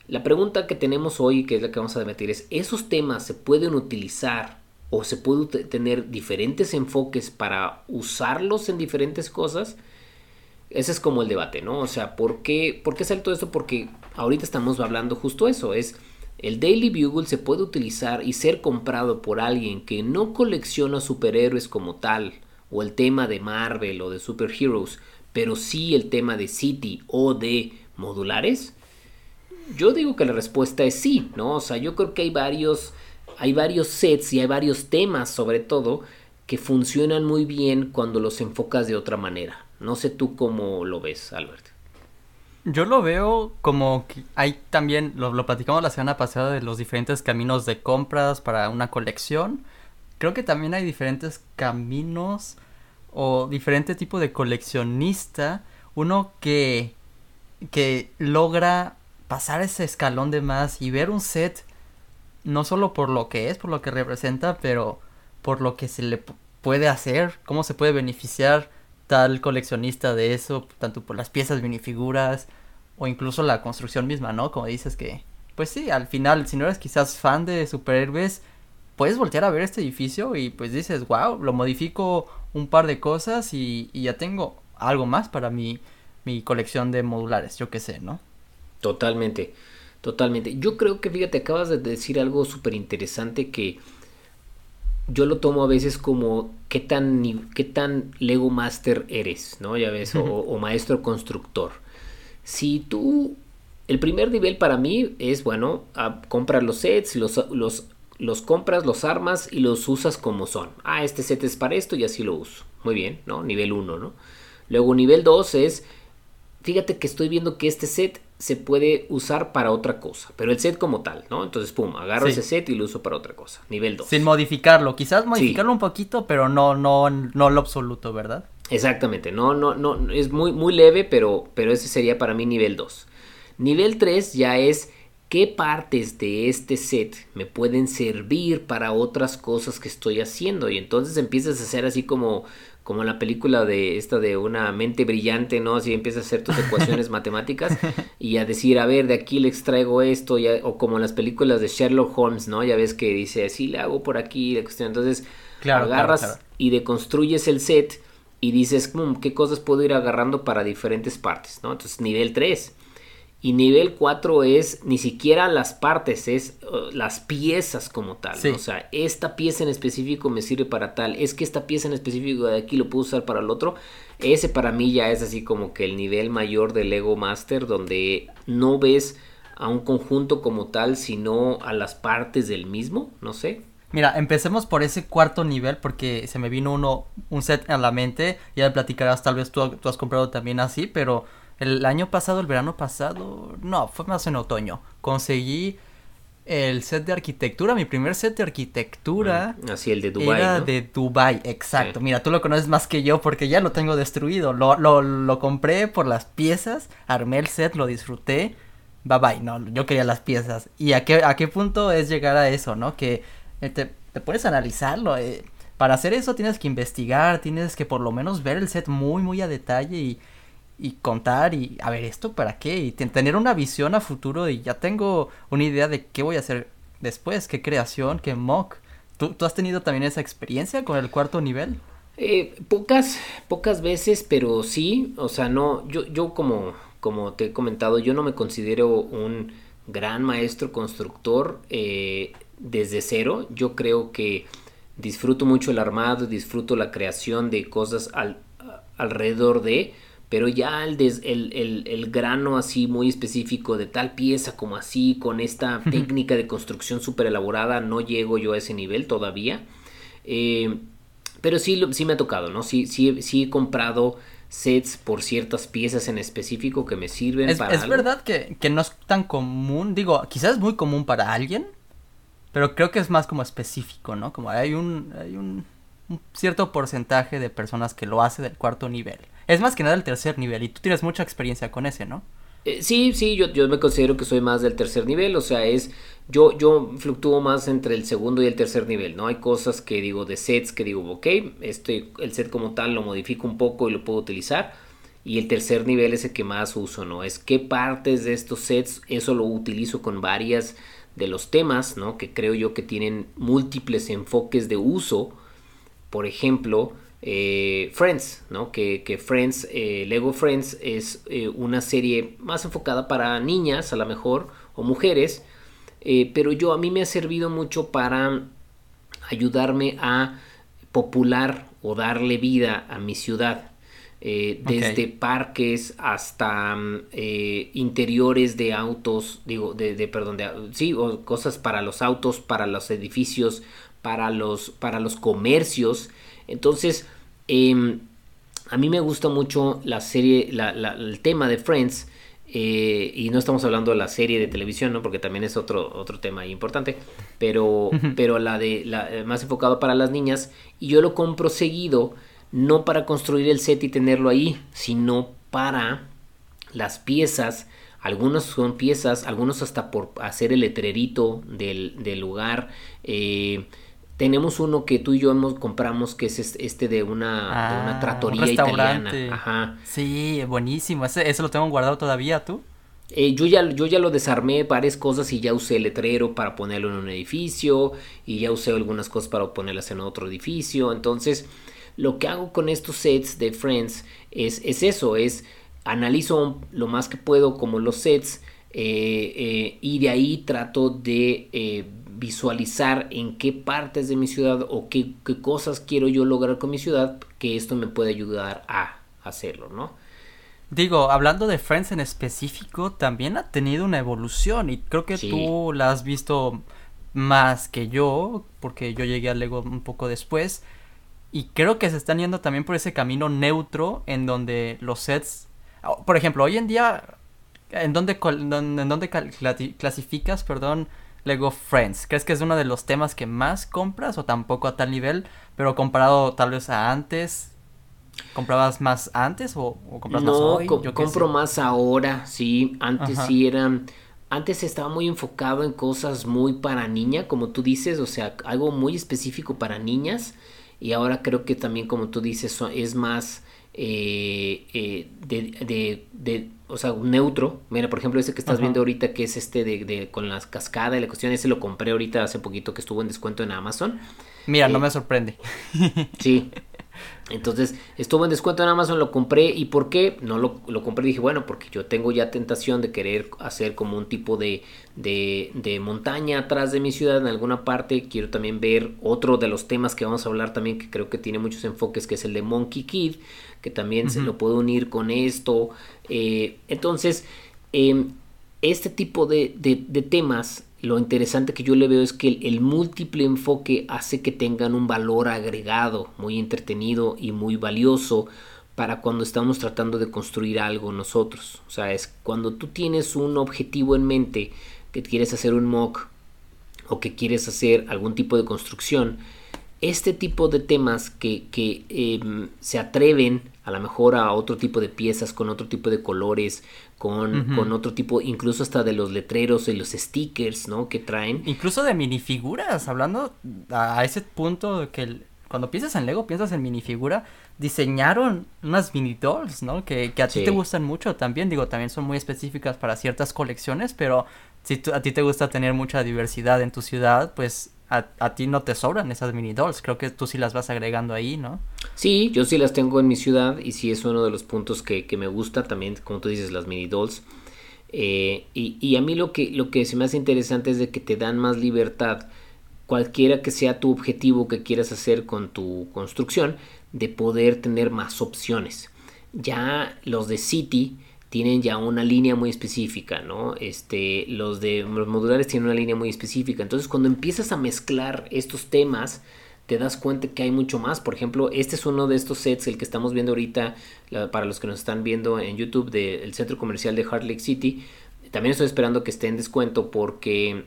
la pregunta que tenemos hoy, que es la que vamos a debatir, es, ¿esos temas se pueden utilizar o se puede tener diferentes enfoques para usarlos en diferentes cosas? Ese es como el debate, ¿no? O sea, ¿por qué, ¿por qué sale todo esto? Porque ahorita estamos hablando justo eso, es... El Daily Bugle se puede utilizar y ser comprado por alguien que no colecciona superhéroes como tal, o el tema de Marvel o de Superheroes, pero sí el tema de City o de modulares? Yo digo que la respuesta es sí, ¿no? O sea, yo creo que hay varios, hay varios sets y hay varios temas sobre todo que funcionan muy bien cuando los enfocas de otra manera. No sé tú cómo lo ves, Albert. Yo lo veo como que hay también, lo, lo platicamos la semana pasada de los diferentes caminos de compras para una colección creo que también hay diferentes caminos o diferente tipo de coleccionista. Uno que, que logra pasar ese escalón de más y ver un set no solo por lo que es, por lo que representa, pero por lo que se le puede hacer, cómo se puede beneficiar tal coleccionista de eso, tanto por las piezas, minifiguras o incluso la construcción misma, ¿no? Como dices que, pues sí, al final, si no eres quizás fan de superhéroes, puedes voltear a ver este edificio y pues dices, wow, lo modifico un par de cosas y, ya tengo algo más para mi, mi colección de modulares, yo qué sé, ¿no? Totalmente, totalmente. Yo creo que, fíjate, acabas de decir algo súper interesante que yo lo tomo a veces como qué tan, qué tan Lego Master eres, ¿no? Ya ves, o, maestro constructor. Si tú, el primer nivel para mí es, bueno, comprar los sets, los, los los compras, los armas y los usas como son. Ah, este set es para esto y así lo uso. Muy bien, ¿no? Nivel 1, ¿no? Luego nivel 2 es, fíjate que estoy viendo que este set se puede usar para otra cosa, pero el set como tal, ¿no? Entonces, pum, agarro ese set y lo uso para otra cosa. Nivel 2. Sin modificarlo, quizás modificarlo un poquito, pero no, no, no lo absoluto, ¿verdad? Exactamente, no, no, no, es muy, muy leve, pero, pero ese sería para mí nivel 2. Nivel 3 ya es qué partes de este set me pueden servir para otras cosas que estoy haciendo y entonces empiezas a hacer así como como la película de esta de una mente brillante, ¿no? Así empiezas a hacer tus ecuaciones matemáticas y a decir, a ver, de aquí le extraigo esto, o como las películas de Sherlock Holmes, ¿no? Ya ves que dice, así le hago por aquí, la cuestión. Entonces, agarras y deconstruyes el set y dices, mm, ¿qué cosas puedo ir agarrando para diferentes partes, ¿no? Entonces, nivel 3 y nivel 4 es ni siquiera las partes, es uh, las piezas como tal. O sea, esta pieza en específico me sirve para tal. Es que esta pieza en específico de aquí lo puedo usar para el otro. Ese para mí ya es así como que el nivel mayor del Lego Master, donde no ves a un conjunto como tal, sino a las partes del mismo. No sé. Mira, empecemos por ese cuarto nivel porque se me vino uno, un set a la mente. Ya me platicarás, tal vez tú, tú has comprado también así, pero el año pasado, el verano pasado, no, fue más en otoño. Conseguí el set de arquitectura, mi primer set de arquitectura. Mm, así el de Dubai. Era de Dubai, exacto. Mira, tú lo conoces más que yo porque ya lo tengo destruido. Lo, lo, lo compré por las piezas, armé el set, lo disfruté. bye bye, no, yo quería las piezas. ¿Y a qué, a qué punto es llegar a eso, no? Que eh, te, te puedes analizarlo. Eh. Para hacer eso tienes que investigar, tienes que por lo menos ver el set muy, muy a detalle y, y contar y a ver esto para qué y tener una visión a futuro y ya tengo una idea de qué voy a hacer después, qué creación, qué mock. ¿Tú, ¿Tú has tenido también esa experiencia con el cuarto nivel? Eh, pocas, pocas veces, pero sí, o sea, no, yo, yo como, como te he comentado, yo no me considero un gran maestro constructor eh, desde cero. Yo creo que disfruto mucho el armado, disfruto la creación de cosas al, alrededor de, pero ya el, el, el, grano así muy específico de tal pieza como así, con esta técnica de construcción súper elaborada, no llego yo a ese nivel todavía. Eh, pero sí, sí me ha tocado, ¿no? Sí, sí, sí he comprado sets por ciertas piezas en específico que me sirven es, para. Es verdad que, que, no es tan común, digo, quizás es muy común para alguien, pero creo que es más como específico, ¿no? Como hay un, hay un, un cierto porcentaje de personas que lo hace del cuarto nivel. Es más que nada el tercer nivel, y tú tienes mucha experiencia con ese, ¿no? Eh, sí, sí, yo, yo me considero que soy más del tercer nivel, o sea, es yo, yo fluctúo más entre el segundo y el tercer nivel, ¿no? Hay cosas que digo de sets que digo, ok, este, el set como tal lo modifico un poco y lo puedo utilizar. Y el tercer nivel es el que más uso, ¿no? Es qué partes de estos sets, eso lo utilizo con varias de los temas, ¿no? Que creo yo que tienen múltiples enfoques de uso. Por ejemplo, eh, Friends, ¿no? Que, que Friends, eh, Lego Friends es eh, una serie más enfocada para niñas, a lo mejor, o mujeres, pero yo a mí me ha servido mucho para ayudarme a popular o darle vida a mi ciudad. desde parques hasta interiores de autos, digo, de, de perdón, de, sí, o cosas para los autos, para los edificios, para los, para los comercios. Entonces, em, a mí me gusta mucho la serie, el tema de Friends. Eh, y no estamos hablando de la serie de televisión, ¿no? Porque también es otro, otro tema importante. Pero, pero la de la, eh, más enfocado para las niñas. Y yo lo compro seguido, no para construir el set y tenerlo ahí, sino para las piezas. Algunos son piezas, algunos hasta por hacer el letrerito del, del lugar. Eh, tenemos uno que tú y yo hemos, compramos que es este de una, una ah, tratoría italiana. Ajá. Sí, buenísimo. Ese, lo tengo guardado todavía, ¿tú? Eh, yo, ya, yo ya lo desarmé varias cosas y ya usé el letrero para ponerlo en un edificio y ya usé algunas cosas para ponerlas en otro edificio. Entonces, lo que hago con estos sets de Friends es, es eso, es analizo lo más que puedo como los sets eh, eh, y de ahí trato de visualizar en qué partes de mi ciudad o qué, cosas quiero yo lograr con mi ciudad, que esto me puede ayudar a hacerlo, ¿no? Digo, hablando de Friends en específico, también ha tenido una evolución y creo que tú la has visto más que yo, porque yo llegué al Lego un poco después. Y creo que se están yendo también por ese camino neutro en donde los sets... Por ejemplo, hoy en día, ¿en dónde, en dónde clasificas, perdón, Lego Friends. ¿Crees que es uno de los temas que más compras o tampoco a tal nivel? Pero comparado tal vez a antes, ¿comprabas más antes o, compras más hoy? Yo compro más ahora, sí. Antes sí era... Antes estaba muy enfocado en cosas muy para niña, como tú dices, o sea, algo muy específico para niñas. Y ahora creo que también, como tú dices, es más eh, eh, de, de o sea, neutro. Mira, por ejemplo, ese que estás viendo ahorita, que es este de, de, con las cascadas y la cuestión, ese lo compré ahorita hace poquito que estuvo en descuento en Amazon. Mira, no eh, me sorprende. sí, entonces estuvo en descuento en Amazon, lo compré. ¿Y por qué? No lo, lo compré. Dije, bueno, porque yo tengo ya tentación de querer hacer como un tipo de, de, de, montaña atrás de mi ciudad en alguna parte. Quiero también ver otro de los temas que vamos a hablar también, que creo que tiene muchos enfoques, que es el de Monkey Kid, que también se lo puedo unir con esto. Eh, entonces, em, este tipo de, de temas lo interesante que yo le veo es que el, múltiple enfoque hace que tengan un valor agregado muy entretenido y muy valioso para cuando estamos tratando de construir algo nosotros. O sea, es cuando tú tienes un objetivo en mente, que quieres hacer un mock o que quieres hacer algún tipo de construcción, este tipo de temas que, que em, se atreven a lo mejor a otro tipo de piezas, con otro tipo de colores, con, con, otro tipo, incluso hasta de los letreros y los stickers, ¿no? Que traen. Incluso de minifiguras, hablando a ese punto que cuando piensas en Lego, piensas en minifigura, diseñaron unas mini dolls, ¿no? Que, que a ti te gustan mucho también, digo, también son muy específicas para ciertas colecciones, pero si a ti te gusta tener mucha diversidad en tu ciudad, pues a, ti no te sobran esas mini dolls. Creo que tú sí las vas agregando ahí, ¿no? Sí, yo sí las tengo en mi ciudad y sí es uno de los puntos que, que me gusta también, como tú dices, las mini dolls. Eh, y, y, a mí lo que, lo que se me hace interesante es de que te dan más libertad, cualquiera que sea tu objetivo que quieras hacer con tu construcción, de poder tener más opciones. Ya los de City tienen ya una línea muy específica, ¿no? Este, los de los modulares tienen una línea muy específica. Entonces, cuando empiezas a mezclar estos temas, te das cuenta que hay mucho más. Por ejemplo, este es uno de estos sets, el que estamos viendo ahorita, para los que nos están viendo en YouTube del centro comercial de Heart Lake City. También estoy esperando que esté en descuento porque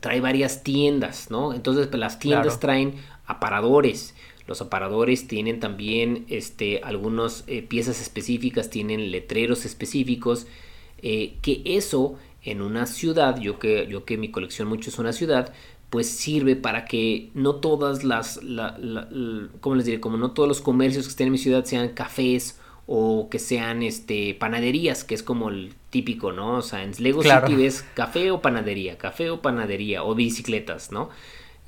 trae varias tiendas, ¿no? Entonces, las tiendas traen aparadores. Los aparadores tienen también este, algunas eh, piezas específicas, tienen letreros específicos, eh, que eso en una ciudad, yo que, yo que mi colección mucho es una ciudad, pues sirve para que no todas las, la, ¿cómo les diré? Como no todos los comercios que estén en mi ciudad sean cafés o que sean este panaderías, que es como el típico, ¿no? O sea, en Lego City ves café o panadería, café o panadería o bicicletas, ¿no?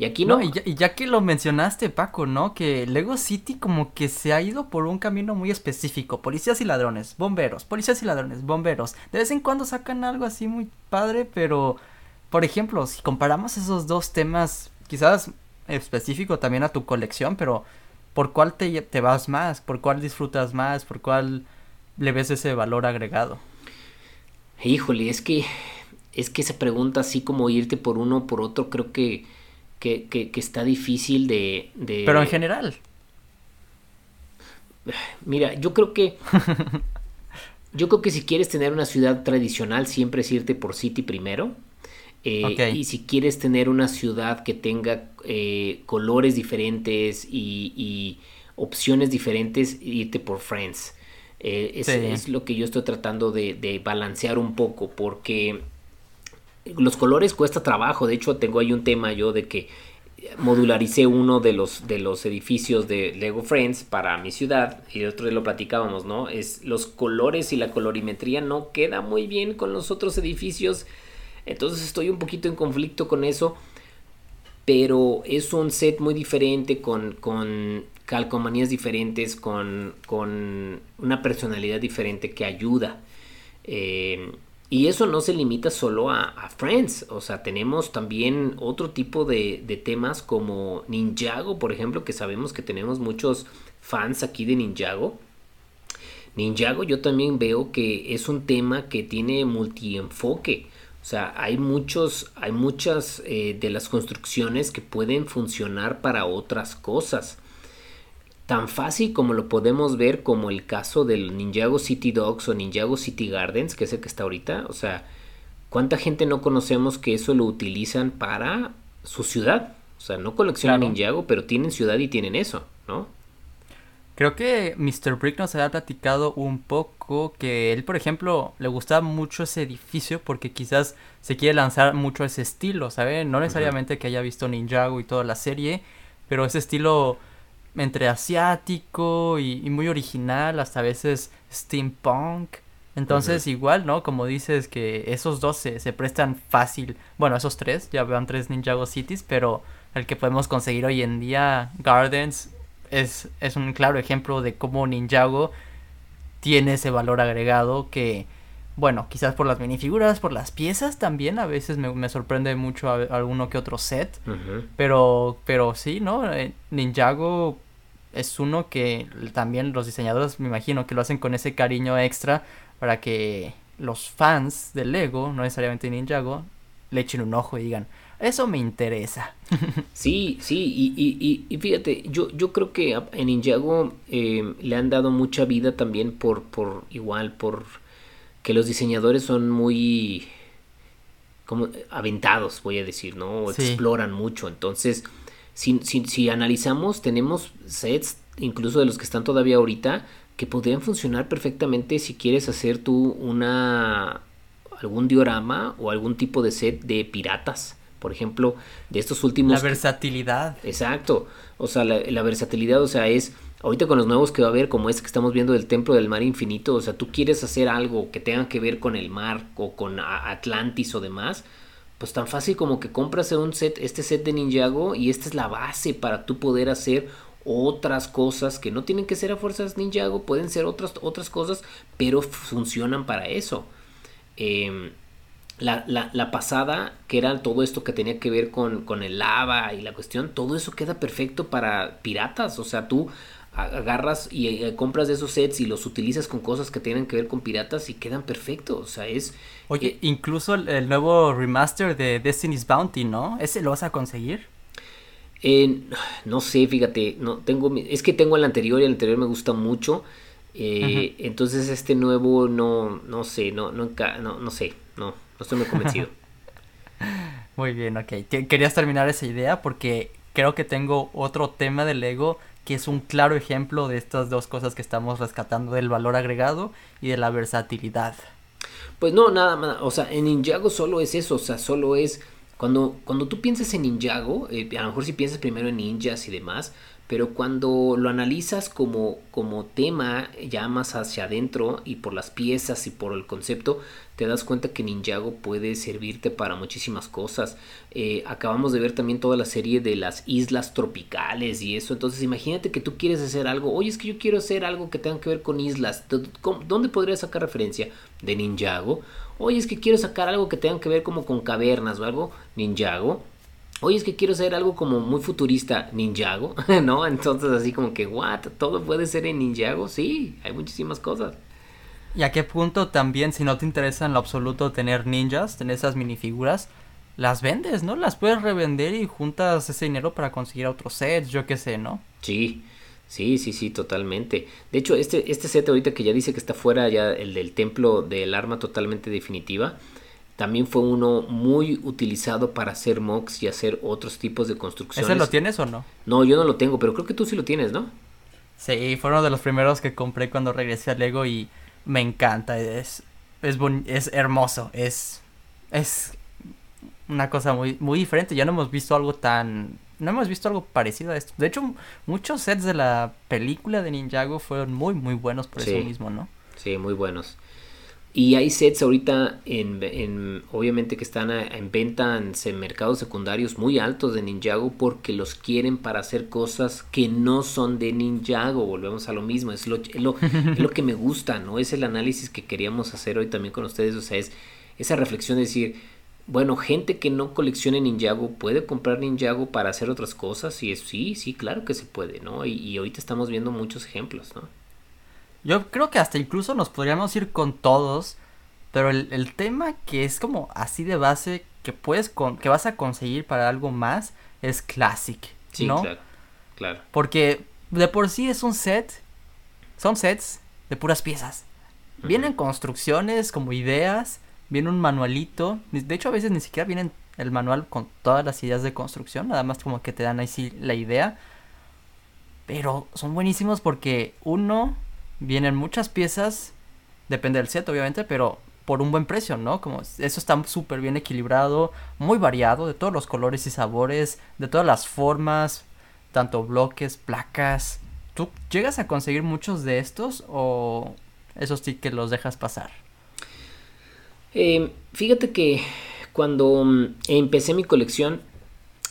Y aquí no. y, ya, que lo mencionaste, Paco, ¿no? Que Lego City como que se ha ido por un camino muy específico. Policías y ladrones, bomberos, policías y ladrones, bomberos. De vez en cuando sacan algo así muy padre, pero, por ejemplo, si comparamos esos dos temas, quizás específico también a tu colección, pero ¿por cuál te, te vas más? ¿Por cuál disfrutas más? ¿Por cuál le ves ese valor agregado? Híjole, es que, es que esa pregunta así como irte por uno o por otro, creo que que, que, está difícil de, de, Pero en general. Mira, yo creo que... yo creo que si quieres tener una ciudad tradicional, siempre es irte por City primero. Eh, y si quieres tener una ciudad que tenga eh, colores diferentes y, opciones diferentes, irte por Friends. Eh, es, es, lo que yo estoy tratando de, de balancear un poco, porque los colores cuesta trabajo. De hecho, tengo ahí un tema yo de que modularicé uno de los, de los edificios de Lego Friends para mi ciudad y de otro día lo platicábamos, ¿no? Es los colores y la colorimetría no queda muy bien con los otros edificios. Entonces estoy un poquito en conflicto con eso. Pero es un set muy diferente con, con calcomanías diferentes, con, con una personalidad diferente que ayuda. Eh, y eso no se limita solo a, Friends, o sea, tenemos también otro tipo de, temas como Ninjago, por ejemplo, que sabemos que tenemos muchos fans aquí de Ninjago. Ninjago yo también veo que es un tema que tiene multienfoque. O sea, hay muchos, hay muchas eh, de las construcciones que pueden funcionar para otras cosas tan fácil como lo podemos ver como el caso del Ninjago City Dogs o Ninjago City Gardens, que es el que está ahorita. O sea, ¿cuánta gente no conocemos que eso lo utilizan para su ciudad? O sea, no coleccionan Ninjago, pero tienen ciudad y tienen eso, ¿no? Creo que Mr. Brick nos ha platicado un poco que él, por ejemplo, le gustaba mucho ese edificio porque quizás se quiere lanzar mucho ese estilo, ¿sabes? No necesariamente que haya visto Ninjago y toda la serie, pero ese estilo entre asiático y, muy original, hasta a veces steampunk. Entonces, igual, ¿no? Como dices que esos dos se, se, prestan fácil. Bueno, esos tres, ya vean tres Ninjago Cities, pero el que podemos conseguir hoy en día, Gardens, es, es un claro ejemplo de cómo Ninjago tiene ese valor agregado que bueno, quizás por las minifiguras, por las piezas también, a veces me, sorprende mucho alguno que otro set, pero, pero sí, ¿no? Eh, Ninjago es uno que también los diseñadores me imagino que lo hacen con ese cariño extra para que los fans de Lego, no necesariamente Ninjago, le echen un ojo y digan, eso me interesa. Sí, sí, y, y, y, fíjate, yo, yo creo que en Ninjago eh, le han dado mucha vida también por, por igual, por que los diseñadores son muy como aventados, voy a decir, ¿no? Exploran mucho. Entonces, si, si, si analizamos, tenemos sets, incluso de los que están todavía ahorita, que podrían funcionar perfectamente si quieres hacer tú una algún diorama o algún tipo de set de piratas. Por ejemplo, de estos últimos... La versatilidad. Exacto. O sea, la, la, versatilidad, o sea, es... Ahorita con los nuevos que va a haber, como este que estamos viendo del Templo del Mar Infinito, o sea, tú quieres hacer algo que tenga que ver con el mar o con Atlantis o demás, pues tan fácil como que compras un set, este set de Ninjago y esta es la base para tú poder hacer otras cosas que no tienen que ser a fuerzas Ninjago, pueden ser otras, otras cosas, pero funcionan para eso. Eh, la, la, la, pasada, que era todo esto que tenía que ver con, con el lava y la cuestión, todo eso queda perfecto para piratas. O sea, tú agarras y eh, compras de esos sets y los utilizas con cosas que tienen que ver con piratas y quedan perfectos. O sea, es. Oye, eh, incluso el, el, nuevo remaster de Destiny's Bounty, ¿no? ¿Ese lo vas a conseguir? Eh, no sé, fíjate, no tengo, es que tengo el anterior y el anterior me gusta mucho. Eh, entonces este nuevo no, no sé, no, no, no, no sé, no, no estoy muy convencido. muy bien, ok. Querías terminar esa idea porque creo que tengo otro tema de Lego que es un claro ejemplo de estas dos cosas que estamos rescatando del valor agregado y de la versatilidad. Pues no, nada más, o sea, en Ninjago solo es eso, o sea, solo es cuando, cuando tú piensas en Ninjago, eh, a lo mejor si piensas primero en ninjas y demás, pero cuando lo analizas como, como tema ya más hacia adentro y por las piezas y por el concepto, te das cuenta que Ninjago puede servirte para muchísimas cosas. Eh, acabamos de ver también toda la serie de las islas tropicales y eso, entonces imagínate que tú quieres hacer algo, oye es que yo quiero hacer algo que tenga que ver con islas, ¿dónde podría sacar referencia? De Ninjago. Oye es que quiero sacar algo que tenga que ver como con cavernas o algo, Ninjago oye, es que quiero hacer algo como muy futurista, Ninjago, ¿no? Entonces así como que, ¿what? ¿Todo puede ser en Ninjago? Sí, hay muchísimas cosas. ¿Y a qué punto también, si no te interesa en lo absoluto tener ninjas, tener esas minifiguras, las vendes, ¿no? Las puedes revender y juntas ese dinero para conseguir otros sets, yo qué sé, ¿no? Sí, sí, sí, sí, totalmente. De hecho, este, este set ahorita que ya dice que está fuera ya el del templo del arma totalmente definitiva, también fue uno muy utilizado para hacer mocks y hacer otros tipos de construcciones. ¿Ese lo tienes o no? No, yo no lo tengo, pero creo que tú sí lo tienes, ¿no? Sí, fue uno de los primeros que compré cuando regresé a Lego y me encanta, es es, es hermoso, es es una cosa muy muy diferente, ya no hemos visto algo tan no hemos visto algo parecido a esto. De hecho, muchos sets de la película de Ninjago fueron muy muy buenos por eso mismo, ¿no? Sí, muy buenos. Y hay sets ahorita, en, obviamente que están en venta en, mercados secundarios muy altos de Ninjago porque los quieren para hacer cosas que no son de Ninjago. Volvemos a lo mismo, es lo, lo, lo que me gusta, ¿no? Es el análisis que queríamos hacer hoy también con ustedes. O sea, es esa reflexión de decir, bueno, gente que no coleccione Ninjago puede comprar Ninjago para hacer otras cosas. Y es, sí, sí, claro que se puede, ¿no? Y, y ahorita estamos viendo muchos ejemplos, ¿no? Yo creo que hasta incluso nos podríamos ir con todos, pero el, tema que es como así de base que puedes con, que vas a conseguir para algo más es Classic, sí, Claro, claro. Porque de por sí es un set, son sets de puras piezas. Vienen construcciones como ideas, viene un manualito. De hecho, a veces ni siquiera vienen el manual con todas las ideas de construcción, nada más como que te dan ahí sí la idea. Pero son buenísimos porque uno vienen muchas piezas, depende del set obviamente, pero por un buen precio, ¿no? Como eso está súper bien equilibrado, muy variado, de todos los colores y sabores, de todas las formas, tanto bloques, placas. ¿Tú llegas a conseguir muchos de estos o esos sí que los dejas pasar? Eh, fíjate que cuando mm, empecé mi colección,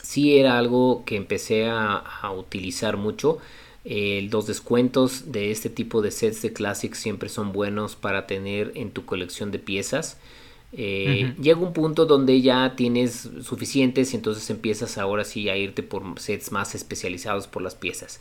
sí era algo que empecé a utilizar mucho eh, los descuentos de este tipo de sets de Classic siempre son buenos para tener en tu colección de piezas. Eh, llega un punto donde ya tienes suficientes y entonces empiezas ahora sí a irte por sets más especializados por las piezas.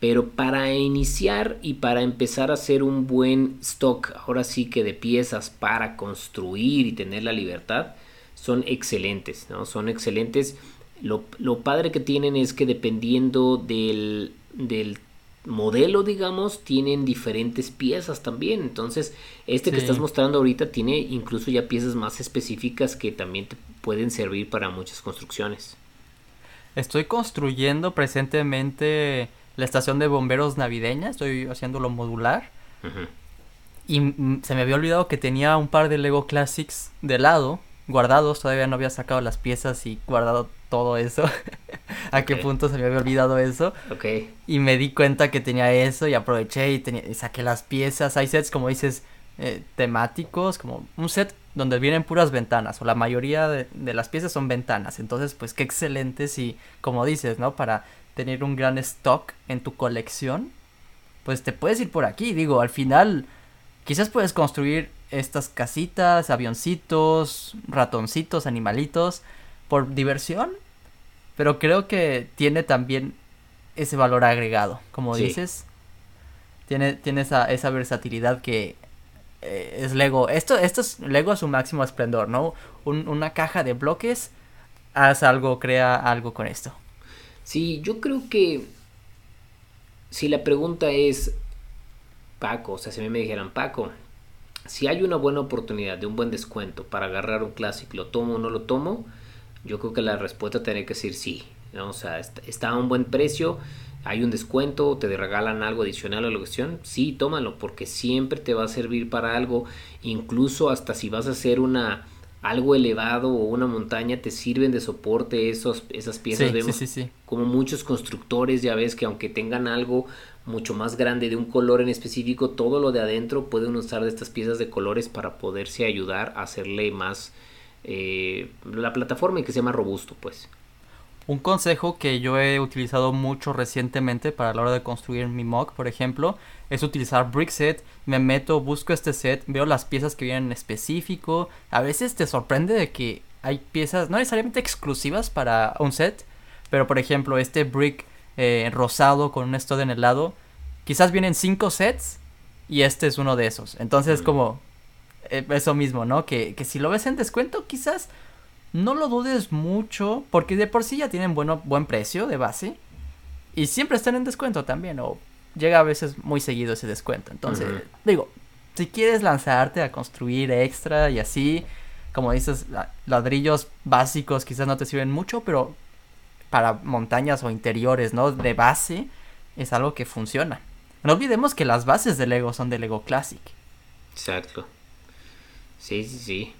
Pero para iniciar y para empezar a hacer un buen stock, ahora sí que de piezas para construir y tener la libertad, son excelentes, ¿no? Son excelentes. Lo, lo padre que tienen es que dependiendo del del modelo, digamos, tienen diferentes piezas también. Entonces, este que estás mostrando ahorita tiene incluso ya piezas más específicas que también te pueden servir para muchas construcciones. Estoy construyendo presentemente la estación de bomberos navideña, estoy haciéndolo modular. Y se me había olvidado que tenía un par de Lego Classics de lado, guardados, todavía no había sacado las piezas y guardado todo eso. a qué punto se me había olvidado eso. Ok. Y me di cuenta que tenía eso y aproveché y, tenía, y saqué las piezas. Hay sets, como dices, eh, temáticos, como un set donde vienen puras ventanas, o la mayoría de, de, las piezas son ventanas. Entonces, pues qué excelente si, como dices, ¿no? Para tener un gran stock en tu colección, pues te puedes ir por aquí. Digo, al final, quizás puedes construir estas casitas, avioncitos, ratoncitos, animalitos, por diversión, pero creo que tiene también ese valor agregado, como sí. dices. Tiene, tiene esa, esa versatilidad que eh, es Lego. Esto, esto es Lego a su máximo esplendor, ¿no? Un, una caja de bloques, haz algo, crea algo con esto. Sí, yo creo que si la pregunta es, Paco, o sea, si a mí me dijeran, Paco, si hay una buena oportunidad de un buen descuento para agarrar un clásico, ¿lo tomo o no lo tomo? Yo creo que la respuesta tendría que decir sí. ¿no? O sea, está, a un buen precio, hay un descuento, te regalan algo adicional a la cuestión, sí, tómalo, porque siempre te va a servir para algo, incluso hasta si vas a hacer una algo elevado o una montaña te sirven de soporte esos, esas piezas. Sí, Vemos sí, sí, sí. como muchos constructores, ya ves que aunque tengan algo mucho más grande de un color en específico, todo lo de adentro pueden usar de estas piezas de colores para poderse ayudar a hacerle más eh, la plataforma y que sea más robusto, pues. Un consejo que yo he utilizado mucho recientemente para la hora de construir mi mock, por ejemplo, es utilizar Brickset. Me meto, busco este set, veo las piezas que vienen en específico. A veces te sorprende de que hay piezas no necesariamente exclusivas para un set, pero por ejemplo este brick eh, rosado con un stud en el lado, quizás vienen cinco sets y este es uno de esos. Entonces mm. como eh, eso mismo, ¿no? Que, que si lo ves en descuento quizás no lo dudes mucho, porque de por sí ya tienen bueno, buen precio de base. Y siempre están en descuento también, o llega a veces muy seguido ese descuento. Entonces, digo, si quieres lanzarte a construir extra y así, como dices, ladrillos básicos quizás no te sirven mucho, pero para montañas o interiores, ¿no? De base, es algo que funciona. No olvidemos que las bases de Lego son de Lego Classic. Exacto. Sí, sí, sí.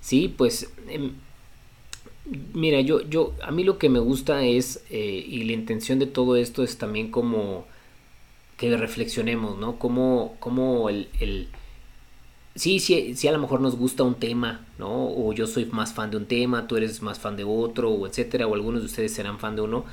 Sí, pues... Eh Mira, yo, yo, a mí lo que me gusta es, eh, y la intención de todo esto es también como que reflexionemos, ¿no? Como, como el sí, sí, sí, a lo mejor nos gusta un tema, ¿no? O yo soy más fan de un tema, tú eres más fan de otro, o etcétera, o algunos de ustedes serán fan de uno.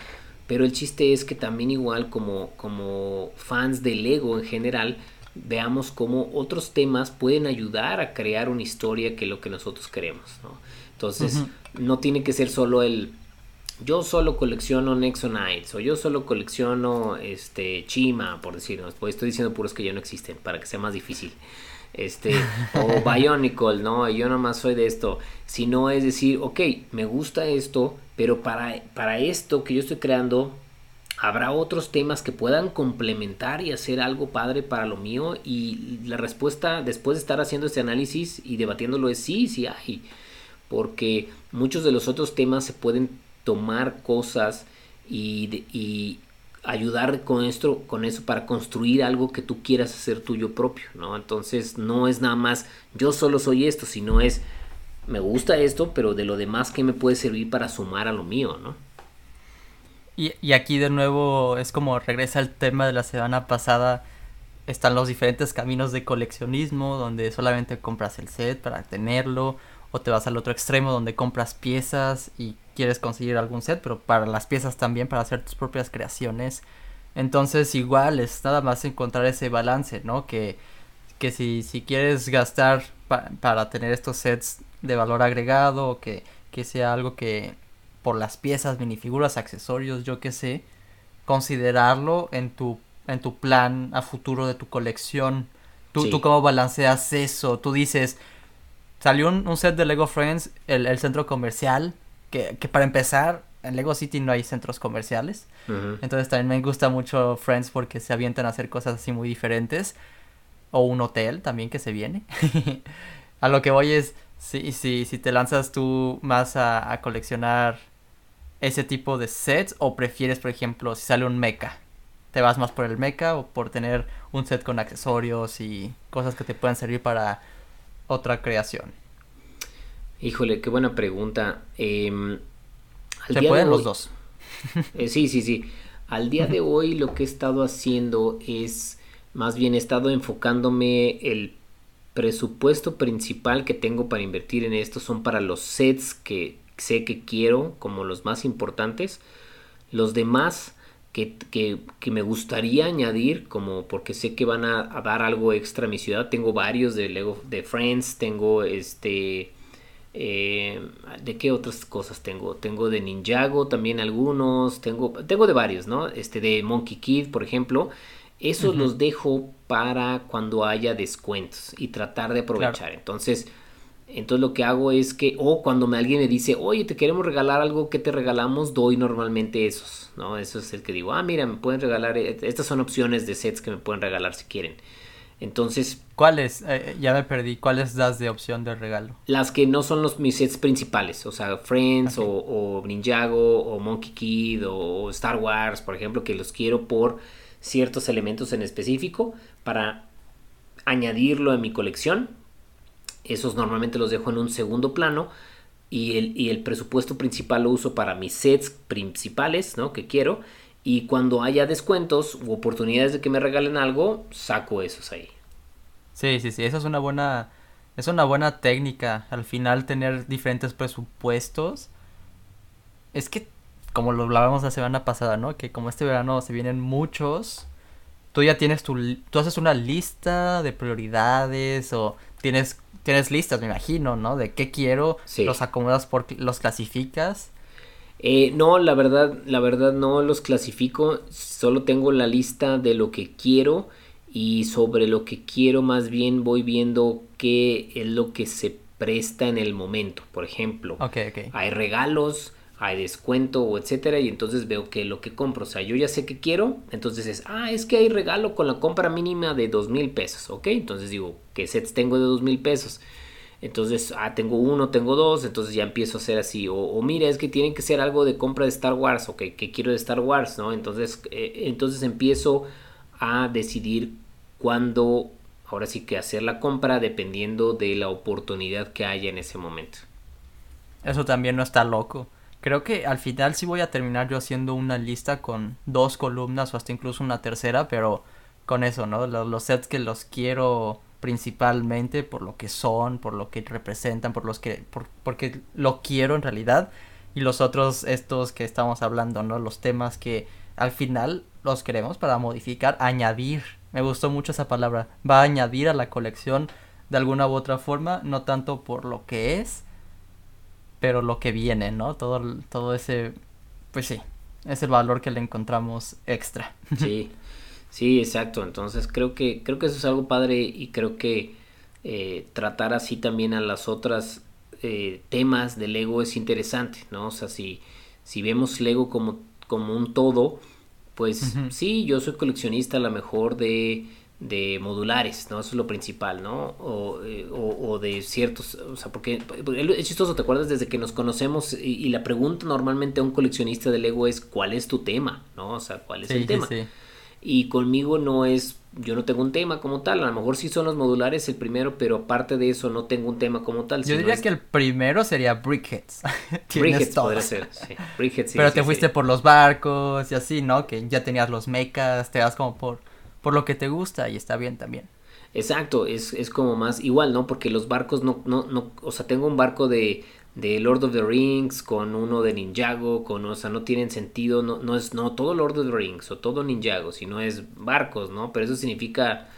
Pero el chiste es que también igual como, como fans del Lego en general, veamos cómo otros temas pueden ayudar a crear una historia que lo que nosotros queremos, ¿no? Entonces, uh -huh. no tiene que ser solo el yo solo colecciono Nexonites o yo solo colecciono este Chima, por decirlo, pues estoy diciendo puros que ya no existen para que sea más difícil. Este, o Bionicle, no, yo nomás soy de esto. Si no es decir, ok, me gusta esto, pero para, para esto que yo estoy creando, habrá otros temas que puedan complementar y hacer algo padre para lo mío. Y la respuesta, después de estar haciendo este análisis y debatiéndolo, es sí, sí hay porque muchos de los otros temas se pueden tomar cosas y, y, ayudar con esto con eso para construir algo que tú quieras hacer tuyo propio no entonces no es nada más yo solo soy esto sino es me gusta esto pero de lo demás que me puede servir para sumar a lo mío no y, y aquí de nuevo es como regresa el tema de la semana pasada. Están los diferentes caminos de coleccionismo donde solamente compras el set para tenerlo o te vas al otro extremo donde compras piezas y quieres conseguir algún set, pero para las piezas también, para hacer tus propias creaciones. Entonces igual es nada más encontrar ese balance, ¿no? Que, que si, si quieres gastar pa para tener estos sets de valor agregado o que, que sea algo que por las piezas, minifiguras, accesorios, yo qué sé, considerarlo en tu, en tu plan a futuro de tu colección. Tú, sí. tú cómo balanceas eso, tú dices, salió un, un, set de Lego Friends, el, el centro comercial, que, que, para empezar, en Lego City no hay centros comerciales. Uh -huh. Entonces también me gusta mucho Friends porque se avientan a hacer cosas así muy diferentes. O un hotel también que se viene. a lo que voy es, si, si, si te lanzas tú más a, a coleccionar ese tipo de sets o prefieres, por ejemplo, si sale un mecha? ¿Te vas más por el mecha o por tener un set con accesorios y cosas que te puedan servir para otra creación? Híjole, qué buena pregunta. Em, Se pueden los dos. Eh, sí, sí, sí. Al día de hoy lo que he estado haciendo es, más bien he estado enfocándome el presupuesto principal que tengo para invertir en esto son para los sets que sé que quiero como los más importantes. Los demás que, que, me gustaría añadir como porque sé que van a, a, dar algo extra a mi ciudad. Tengo varios de Lego de Friends, tengo este eh, ¿De qué otras cosas tengo? Tengo de Ninjago también algunos, tengo, tengo de varios, ¿no? Este de Monkey Kid, por ejemplo. Esos los dejo para cuando haya descuentos y tratar de aprovechar. Entonces, entonces lo que hago es que, o cuando me, alguien me dice, oye, te queremos regalar algo, que te regalamos? Doy normalmente esos, ¿no? Eso es el que digo, ah, mira, me pueden regalar, eh, estas son opciones de sets que me pueden regalar si quieren. Entonces. ¿Cuáles? Eh, ya me perdí. ¿Cuáles das de opción de regalo? Las que no son los mis sets principales. O sea, Friends o, Ninjago o Monkey Kid o Star Wars, por ejemplo, que los quiero por ciertos elementos en específico para añadirlo a mi colección. Esos normalmente los dejo en un segundo plano. Y el, y el presupuesto principal lo uso para mis sets principales, ¿no? Que quiero y cuando haya descuentos u oportunidades de que me regalen algo, saco esos ahí. Sí, sí, sí, esa es una buena es una buena técnica al final tener diferentes presupuestos. Es que como lo hablábamos la semana pasada, ¿no? Que como este verano se vienen muchos, tú ya tienes tu tú haces una lista de prioridades o tienes tienes listas, me imagino, ¿no? De qué quiero, los acomodas por los clasificas eh, no, la verdad, la verdad no los clasifico, solo tengo la lista de lo que quiero y sobre lo que quiero más bien voy viendo qué es lo que se presta en el momento. Por ejemplo, hay regalos, hay descuento o etcétera y entonces veo que lo que compro, o sea, yo ya sé que quiero, entonces es, ah, es que hay regalo con la compra mínima de dos mil pesos, ok, entonces digo, ¿qué sets tengo de dos mil pesos? Entonces, ah, tengo uno, tengo dos, entonces ya empiezo a hacer así. O, mira, es que tienen que ser algo de compra de Star Wars, ok, que quiero de Star Wars, ¿no? Entonces, eh, entonces empiezo a decidir cuándo, ahora sí que hacer la compra dependiendo de la oportunidad que haya en ese momento. Eso también no está loco. Creo que al final sí voy a terminar yo haciendo una lista con dos columnas o hasta incluso una tercera, pero con eso, ¿no? los sets que los quiero principalmente por lo que son, por lo que representan, por los que, por, porque lo quiero en realidad. Y los otros, estos que estamos hablando, ¿no? Los temas que al final los queremos para modificar, añadir. Me gustó mucho esa palabra. Va a añadir a la colección de alguna u otra forma, no tanto por lo que es, pero lo que viene, ¿no? Todo, todo ese, pues sí, es el valor que le encontramos extra. Sí. Sí, exacto. Entonces creo que, creo que eso es algo padre y creo que eh, tratar así también a las otras eh, temas del Lego es interesante, ¿no? O sea, si, si vemos Lego como, como un todo, pues sí, yo soy coleccionista a lo mejor de, de modulares, ¿no? Eso es lo principal, ¿no? O, eh, o, de ciertos, o sea, porque es chistoso, ¿te acuerdas? Desde que nos conocemos y, la pregunta normalmente a un coleccionista de Lego es, ¿cuál es tu tema? ¿No? O sea, ¿cuál es el tema? Sí, y conmigo no es, yo no tengo un tema como tal, a lo mejor sí son los modulares el primero, pero aparte de eso no tengo un tema como tal. Yo diría que el primero sería Brickheads. Brickheads podría ser, sí. Brickheads, pero te fuiste por los barcos y así, ¿no? Que ya tenías los mechas, te das como por, por lo que te gusta y está bien también. Exacto, es, es como más igual, ¿no? Porque los barcos no, no, no, o sea, tengo un barco de de Lord of the Rings con uno de Ninjago, con, o sea, no tienen sentido, no, no es, no todo Lord of the Rings o todo Ninjago, sino es barcos, ¿no? Pero eso significa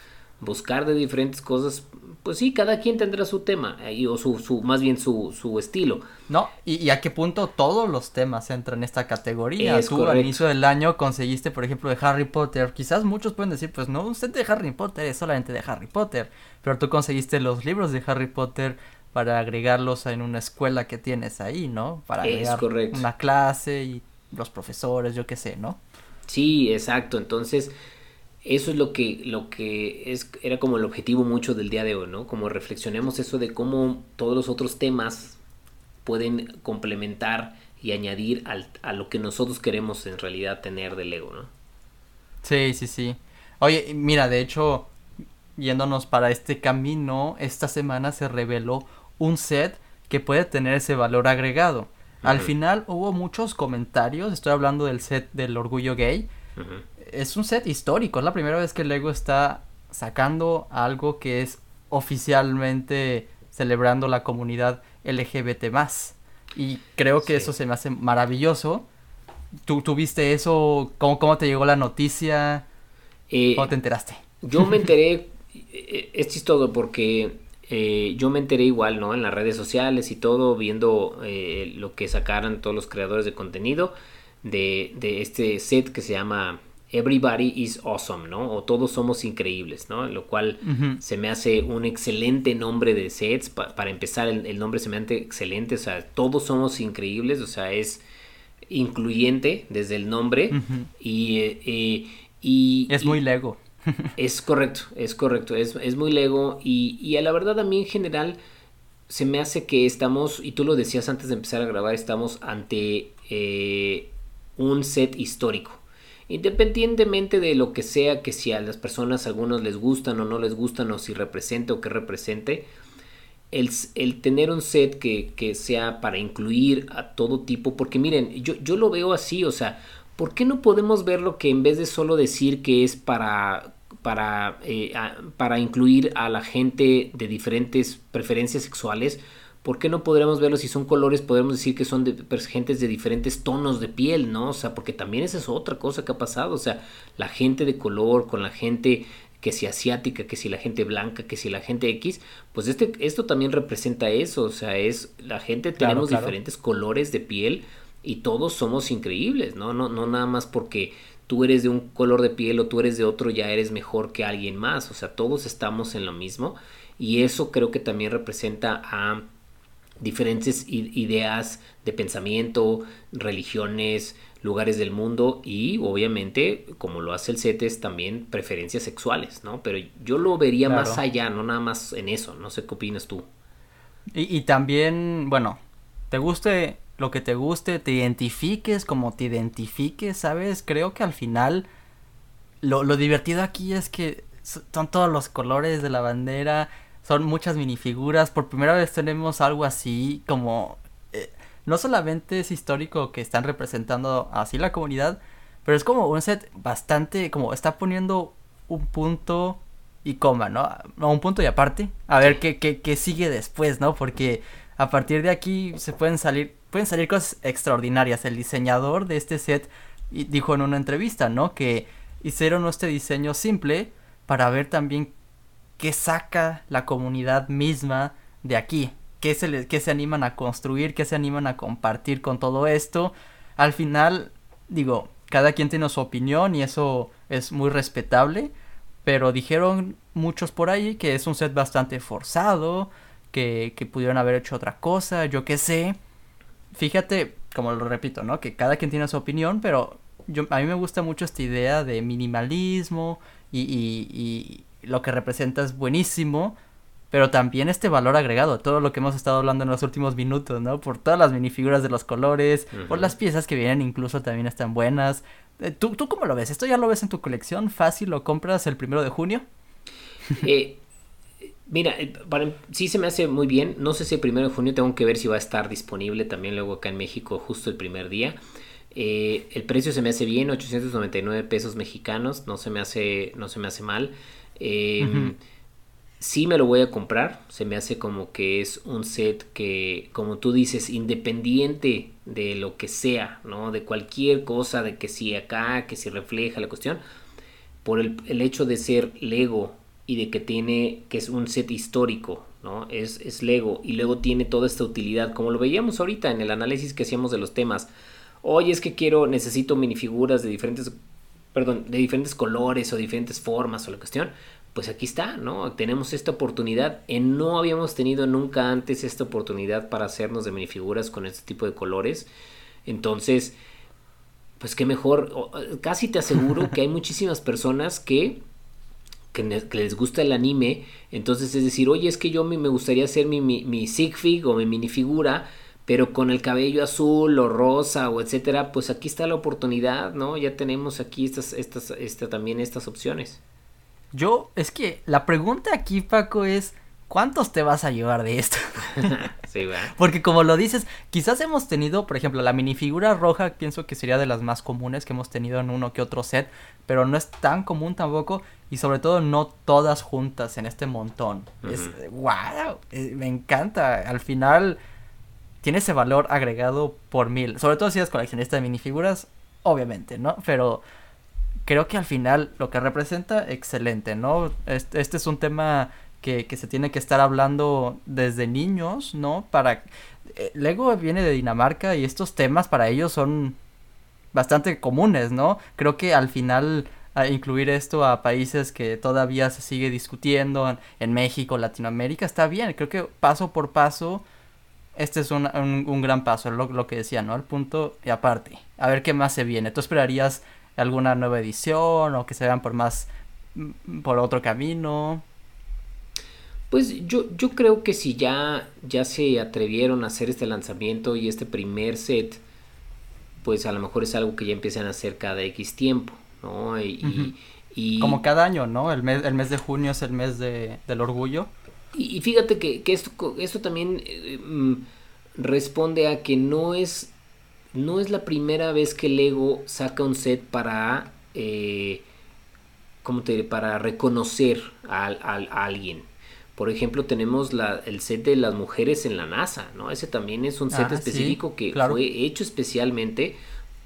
buscar de diferentes cosas, pues sí, cada quien tendrá su tema, o su, su más bien su, su estilo. No, y, a qué punto todos los temas entran en esta categoría. Tú al inicio del año conseguiste, por ejemplo, de Harry Potter. Quizás muchos pueden decir, pues no, usted de Harry Potter es solamente de Harry Potter. Pero tú conseguiste los libros de Harry Potter para agregarlos en una escuela que tienes ahí, ¿no? Para agregar una clase y los profesores, yo qué sé, ¿no? Sí, exacto. Entonces, eso es lo que, lo que es, era como el objetivo mucho del día de hoy, ¿no? Como reflexionemos eso de cómo todos los otros temas pueden complementar y añadir a lo que nosotros queremos en realidad tener de Lego, ¿no? Sí, sí, sí. Oye, mira, de hecho, yéndonos para este camino, esta semana se reveló un set que puede tener ese valor agregado. Al final hubo muchos comentarios, estoy hablando del set del orgullo gay. Es un set histórico, es la primera vez que Lego está sacando algo que es oficialmente celebrando la comunidad LGBT más. Y creo que eso se me hace maravilloso. ¿Tú tuviste eso? ¿Cómo, cómo te llegó la noticia? Eh, ¿Cómo te enteraste? Yo me enteré, eh, es chistoso porque eh, yo me enteré igual, ¿no? En las redes sociales y todo, viendo lo que sacaran todos los creadores de contenido de, de este set que se llama Everybody is Awesome, ¿no? O todos somos increíbles, ¿no? Lo cual se me hace un excelente nombre de sets. para empezar, el, nombre se me hace excelente. O sea, todos somos increíbles. O sea, es incluyente desde el nombre. y, y, Es muy Lego. Es correcto, es correcto. Es, es muy Lego. Y, y, a la verdad, a mí en general, se me hace que estamos, y tú lo decías antes de empezar a grabar, estamos ante eh, un set histórico independientemente de lo que sea que si a las personas algunos les gustan o no les gustan o si represente o que represente, el, el tener un set que, que, sea para incluir a todo tipo, porque miren, yo, yo lo veo así, o sea, ¿por qué no podemos verlo que en vez de solo decir que es para para, eh, para incluir a la gente de diferentes preferencias sexuales, ¿por qué no podríamos verlo si son colores? Podríamos decir que son de gentes de diferentes tonos de piel, ¿no? O sea, porque también esa es otra cosa que ha pasado. O sea, la gente de color con la gente que si asiática, que si la gente blanca, que si la gente X, pues este, esto también representa eso. O sea, es la gente, tenemos diferentes colores de piel y todos somos increíbles, ¿no? No, no nada más porque tú eres de un color de piel o tú eres de otro, ya eres mejor que alguien más. O sea, todos estamos en lo mismo. Y eso creo que también representa a diferentes ideas de pensamiento, religiones, lugares del mundo y obviamente, como lo hace el CETES, también preferencias sexuales, ¿no? Pero yo lo vería más allá, no nada más en eso, no sé qué opinas tú. Y, y, también, bueno, te guste lo que te guste, te identifiques como te identifiques, ¿sabes? Creo que al final lo, lo divertido aquí es que son todos los colores de la bandera, son muchas minifiguras. Por primera vez tenemos algo así como... Eh, no solamente es histórico que están representando así la comunidad, pero es como un set bastante... como está poniendo un punto y coma, ¿no? Un punto y aparte. A ver qué, qué, qué sigue después, ¿no? Porque a partir de aquí se pueden salir, pueden salir cosas extraordinarias. El diseñador de este set dijo en una entrevista, ¿no? Que hicieron este diseño simple para ver también qué saca la comunidad misma de aquí, qué se, qué se animan a construir, qué se animan a compartir con todo esto. Al final, digo, cada quien tiene su opinión y eso es muy respetable, pero dijeron muchos por ahí que es un set bastante forzado, que, que pudieron haber hecho otra cosa, yo qué sé. Fíjate, como lo repito, ¿no? Que cada quien tiene su opinión, pero yo, a mí me gusta mucho esta idea de minimalismo y, y, lo que representa es buenísimo, pero también este valor agregado, todo lo que hemos estado hablando en los últimos minutos, ¿no? Por todas las minifiguras de los colores, por las piezas que vienen incluso también están buenas. Eh, ¿Tú, ¿Tú cómo lo ves? ¿Esto ya lo ves en tu colección? ¿Fácil lo compras el primero de junio? Eh, mira, eh, sí se me hace muy bien. No sé si el primero de junio tengo que ver si va a estar disponible también luego acá en México justo el primer día. el precio se me hace bien, 899 pesos mexicanos, no se me hace, no se me hace mal. Eh, Sí me lo voy a comprar, se me hace como que es un set que, como tú dices, independiente de lo que sea, ¿no? De cualquier cosa, de que si acá, que si refleja la cuestión, por el, el hecho de ser Lego y de que tiene, que es un set histórico, ¿no? Es, es Lego y luego tiene toda esta utilidad, como lo veíamos ahorita en el análisis que hacíamos de los temas. Oye, es que quiero, necesito minifiguras de diferentes perdón, de diferentes colores o diferentes formas o la cuestión, pues aquí está, ¿no? Tenemos esta oportunidad. En, no habíamos tenido nunca antes esta oportunidad para hacernos de minifiguras con este tipo de colores. Entonces, pues qué mejor. Casi te aseguro que hay muchísimas personas que, que, les gusta el anime. Entonces es decir, oye, es que yo me gustaría hacer mi, mi, Sigfig o mi minifigura pero con el cabello azul o rosa o etcétera, pues aquí está la oportunidad, ¿no? Ya tenemos aquí estas, estas, esta, también estas opciones. Yo, es que la pregunta aquí, Paco, es ¿cuántos te vas a llevar de esto? sí, ¿verdad? Porque como lo dices, quizás hemos tenido, por ejemplo, la minifigura roja, pienso que sería de las más comunes que hemos tenido en uno que otro set, pero no es tan común tampoco y sobre todo no todas juntas en este montón. Es wow, eh, me encanta. Al final tiene ese valor agregado por mil, sobre todo si eres coleccionista de minifiguras, obviamente, ¿no? Pero creo que al final lo que representa, excelente, ¿no? Este, este es un tema que, se tiene que estar hablando desde niños, ¿no? Para... Eh, Lego viene de Dinamarca y estos temas para ellos son bastante comunes, ¿no? Creo que al final a incluir esto a países que todavía se sigue discutiendo en, México, Latinoamérica, está bien, creo que paso por paso, este es un, un, gran paso, lo, lo, que decía, ¿no? El punto y aparte, a ver qué más se viene. ¿Tú esperarías alguna nueva edición o que se vean por más, por otro camino? Pues yo, yo creo que si ya, ya se atrevieron a hacer este lanzamiento y este primer set, pues a lo mejor es algo que ya empiezan a hacer cada X tiempo, ¿no? Y, uh -huh. y, Como cada año, ¿no? El mes, el mes de junio es el mes de, del orgullo. Y, y fíjate que, que, esto, esto también eh, responde a que no es, no es la primera vez que Lego saca un set para, eh, ¿cómo te diré? Para reconocer a, a, a alguien. Por ejemplo, tenemos la, el set de las mujeres en la NASA, ¿no? Ese también es un set ah, específico sí, que claro. fue hecho especialmente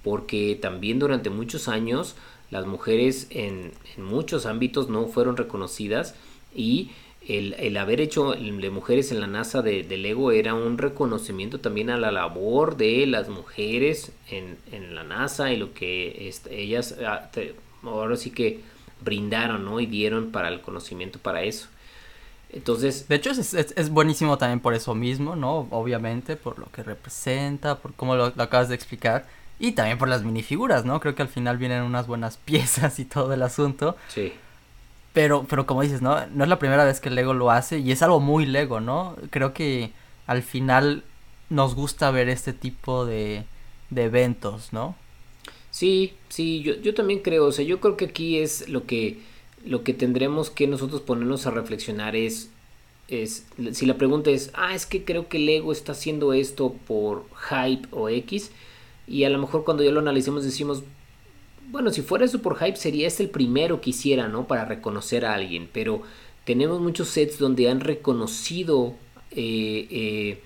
porque también durante muchos años las mujeres en, en muchos ámbitos no fueron reconocidas y el, el haber hecho el de mujeres en la NASA de, de, Lego era un reconocimiento también a la labor de las mujeres en, en la NASA y lo que ellas ah, ahora sí que brindaron ¿no? y dieron para el conocimiento para eso. Entonces. De hecho, es, es, es, buenísimo también por eso mismo, ¿no? Obviamente, por lo que representa, por cómo lo, lo, acabas de explicar. Y también por las minifiguras, ¿no? Creo que al final vienen unas buenas piezas y todo el asunto. Sí. Pero, pero como dices, ¿no? No es la primera vez que Lego lo hace y es algo muy Lego, ¿no? Creo que al final nos gusta ver este tipo de, de eventos, ¿no? Sí, sí, yo, yo también creo. O sea, yo creo que aquí es lo que lo que tendremos que nosotros ponernos a reflexionar es, es, si la pregunta es, ah, es que creo que el ego está haciendo esto por hype o X, y a lo mejor cuando ya lo analicemos decimos, bueno, si fuera eso por hype sería este el primero que hiciera, ¿no? Para reconocer a alguien, pero tenemos muchos sets donde han reconocido eh, eh,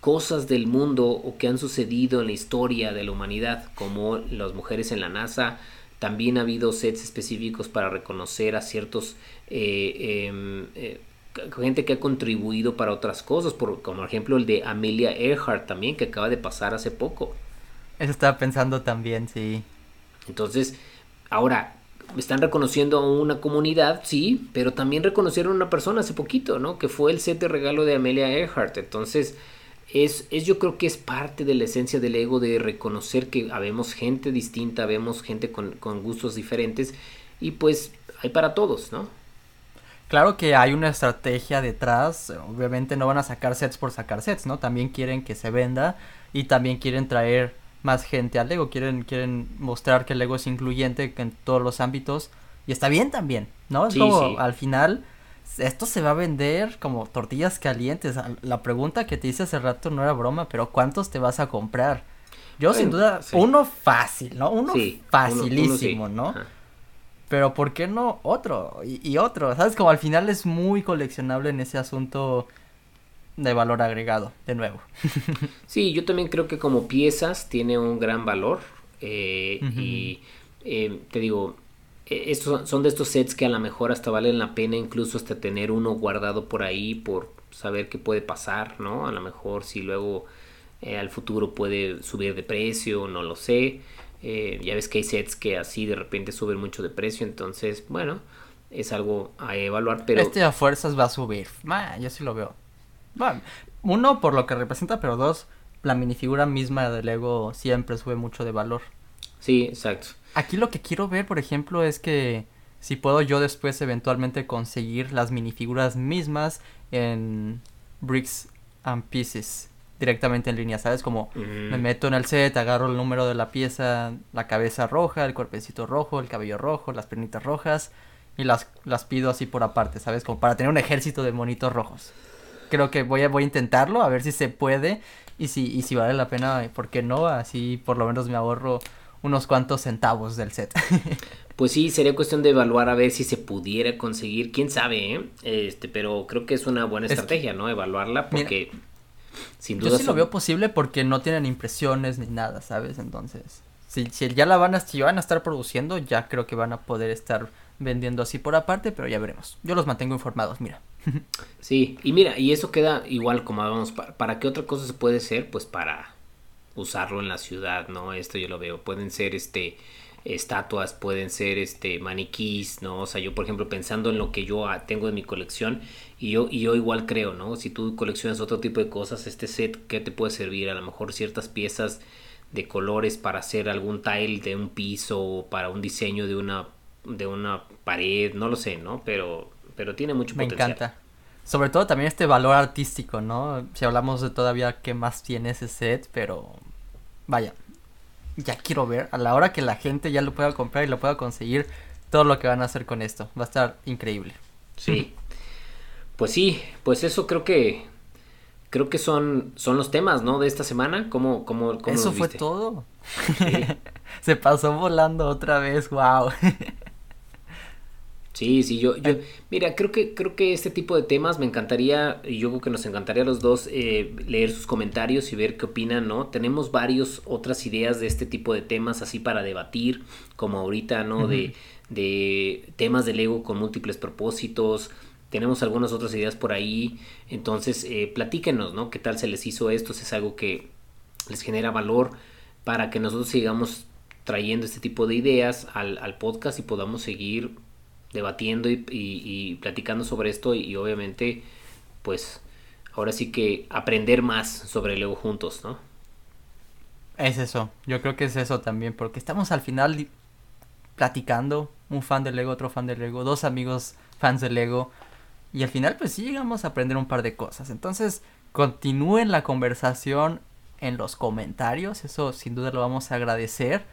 cosas del mundo o que han sucedido en la historia de la humanidad, como las mujeres en la NASA, también ha habido sets específicos para reconocer a ciertos eh, eh, gente que ha contribuido para otras cosas, por, como por ejemplo el de Amelia Earhart también, que acaba de pasar hace poco. Eso estaba pensando también, sí. Entonces, ahora, están reconociendo a una comunidad, sí, pero también reconocieron a una persona hace poquito, ¿no? Que fue el set de regalo de Amelia Earhart. Entonces, es, es, yo creo que es parte de la esencia del ego de reconocer que habemos gente distinta, vemos gente con, con, gustos diferentes y pues hay para todos, ¿no? Claro que hay una estrategia detrás, obviamente no van a sacar sets por sacar sets, ¿no? También quieren que se venda y también quieren traer más gente al Lego, quieren, quieren mostrar que el Lego es incluyente en todos los ámbitos y está bien también, ¿no? Es sí, como sí. al final esto se va a vender como tortillas calientes. La pregunta que te hice hace rato no era broma, pero ¿cuántos te vas a comprar? Yo bueno, sin duda, sí. uno fácil, ¿no? Uno sí, facilísimo, uno, uno sí. ¿no? Ajá. Pero ¿por qué no otro? Y, y, otro, ¿sabes? Como al final es muy coleccionable en ese asunto de valor agregado, de nuevo. sí, yo también creo que como piezas tiene un gran valor. Eh, uh -huh. Y eh, te digo, estos son de estos sets que a lo mejor hasta valen la pena incluso hasta tener uno guardado por ahí por saber qué puede pasar, ¿no? A lo mejor si luego eh, al futuro puede subir de precio, no lo sé. Eh, ya ves que hay sets que así de repente suben mucho de precio, entonces, bueno, es algo a evaluar, pero... Este a fuerzas va a subir, Man, yo sí lo veo. Bueno, uno, por lo que representa, pero dos, la minifigura misma de Lego siempre sube mucho de valor. Sí, exacto. Aquí lo que quiero ver, por ejemplo, es que si puedo yo después eventualmente conseguir las minifiguras mismas en Bricks and Pieces. directamente en línea, ¿sabes? Como Mm. me meto en el set, agarro el número de la pieza, la cabeza roja, el cuerpecito rojo, el cabello rojo, las piernitas rojas y las, las pido así por aparte, ¿sabes? Como para tener un ejército de monitos rojos. Creo que voy a, voy a intentarlo, a ver si se puede y si, y si vale la pena, ¿por qué no? Así por lo menos me ahorro unos cuantos centavos del set. Pues sí, sería cuestión de evaluar a ver si se pudiera conseguir, quién sabe, ¿eh? Este, pero creo que es una buena Es- estrategia, ¿no? Evaluarla porque sin duda Yo sí lo veo posible porque no tienen impresiones ni nada, ¿sabes? Entonces, si, si ya la van a, si van a estar produciendo, ya creo que van a poder estar vendiendo así por aparte, pero ya veremos. Yo los mantengo informados, mira. Sí, y mira, y eso queda igual como vamos, ¿para, para qué otra cosa se puede ser? Pues para usarlo en la ciudad, ¿no? Esto yo lo veo, pueden ser este estatuas, pueden ser este maniquís, ¿no? O sea, yo por ejemplo pensando en lo que yo ah, tengo en mi colección y yo y yo igual creo, ¿no? Si tú coleccionas otro tipo de cosas, este set ¿qué te puede servir? A lo mejor ciertas piezas de colores para hacer algún tile de un piso o para un diseño de una de una pared, no lo sé, ¿no? Pero pero tiene mucho Me potencial. encanta. Sobre todo también este valor artístico, ¿no? Si hablamos de todavía qué más tiene ese set, pero vaya, ya quiero ver a la hora que la gente ya lo pueda comprar y lo pueda conseguir todo lo que van a hacer con esto. Va a estar increíble. Sí. Pues sí, pues eso creo que creo que son son los temas, ¿no? De esta semana. ¿Cómo cómo cómo Eso los fue viste? todo. Sí. Se pasó volando otra vez, wow. Sí, sí, yo, yo, mira, creo que, creo que este tipo de temas me encantaría, y yo creo que nos encantaría a los dos eh, leer sus comentarios y ver qué opinan, ¿no? Tenemos varios otras ideas de este tipo de temas así para debatir, como ahorita, ¿no? De, de temas del ego con múltiples propósitos. Tenemos algunas otras ideas por ahí. Entonces, eh, platíquenos, ¿no? ¿Qué tal se les hizo esto? Si es algo que les genera valor para que nosotros sigamos trayendo este tipo de ideas al, al podcast y podamos seguir debatiendo y, y- platicando sobre esto y, obviamente pues ahora sí que aprender más sobre el ego juntos, ¿no? Es eso, yo creo que es eso también, porque estamos al final platicando, un fan del Lego, otro fan del Lego, dos amigos fans del Lego, y al final pues sí llegamos a aprender un par de cosas. Entonces, continúen la conversación en los comentarios, eso sin duda lo vamos a agradecer,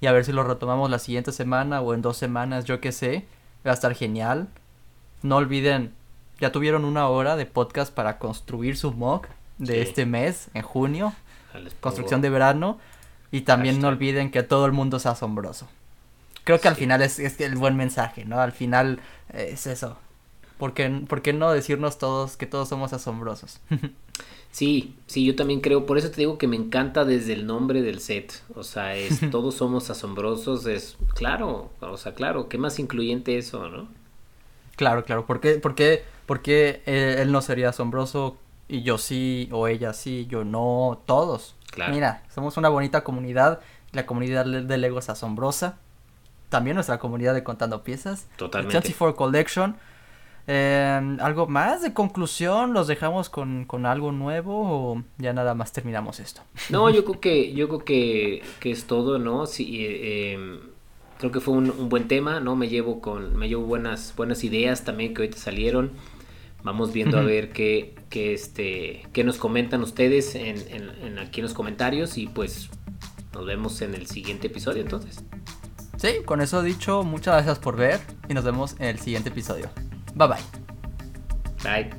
y a ver si lo retomamos la siguiente semana o en dos semanas, yo qué sé, va a estar genial. No olviden, ya tuvieron una hora de podcast para construir su mock de Sí. este mes, en junio construcción de verano y también no olviden que todo el mundo es asombroso. Creo que al final es, es el buen mensaje, ¿no? Al final eh, es eso. ¿Por qué, por qué no decirnos todos que todos somos asombrosos? Sí, sí, yo también creo, por eso te digo que me encanta desde el nombre del set, o sea, es todos somos asombrosos, es claro, o sea, claro, qué más incluyente eso, ¿no? claro, claro. ¿Por qué, por qué, por qué eh, él no sería asombroso y yo sí, o ella sí, yo no, todos? Claro. Mira, somos una bonita comunidad, la comunidad de Lego es asombrosa. También nuestra comunidad de Contando Piezas. Totalmente. 24 Collection. Eh, ¿Algo más de conclusión? ¿Los dejamos con, con algo nuevo o ya nada más terminamos esto? No, yo creo que, yo creo que, que es todo, ¿no? Sí, eh, eh, creo que fue un, un buen tema, ¿no? Me llevo con, me llevo buenas, buenas ideas también que hoy te salieron. Vamos viendo a Ujú. ver qué, qué, este, qué nos comentan ustedes en, en- en aquí en los comentarios y pues nos vemos en el siguiente episodio entonces. Sí, con eso dicho, muchas gracias por ver y nos vemos en el siguiente episodio. Bye bye. Bye.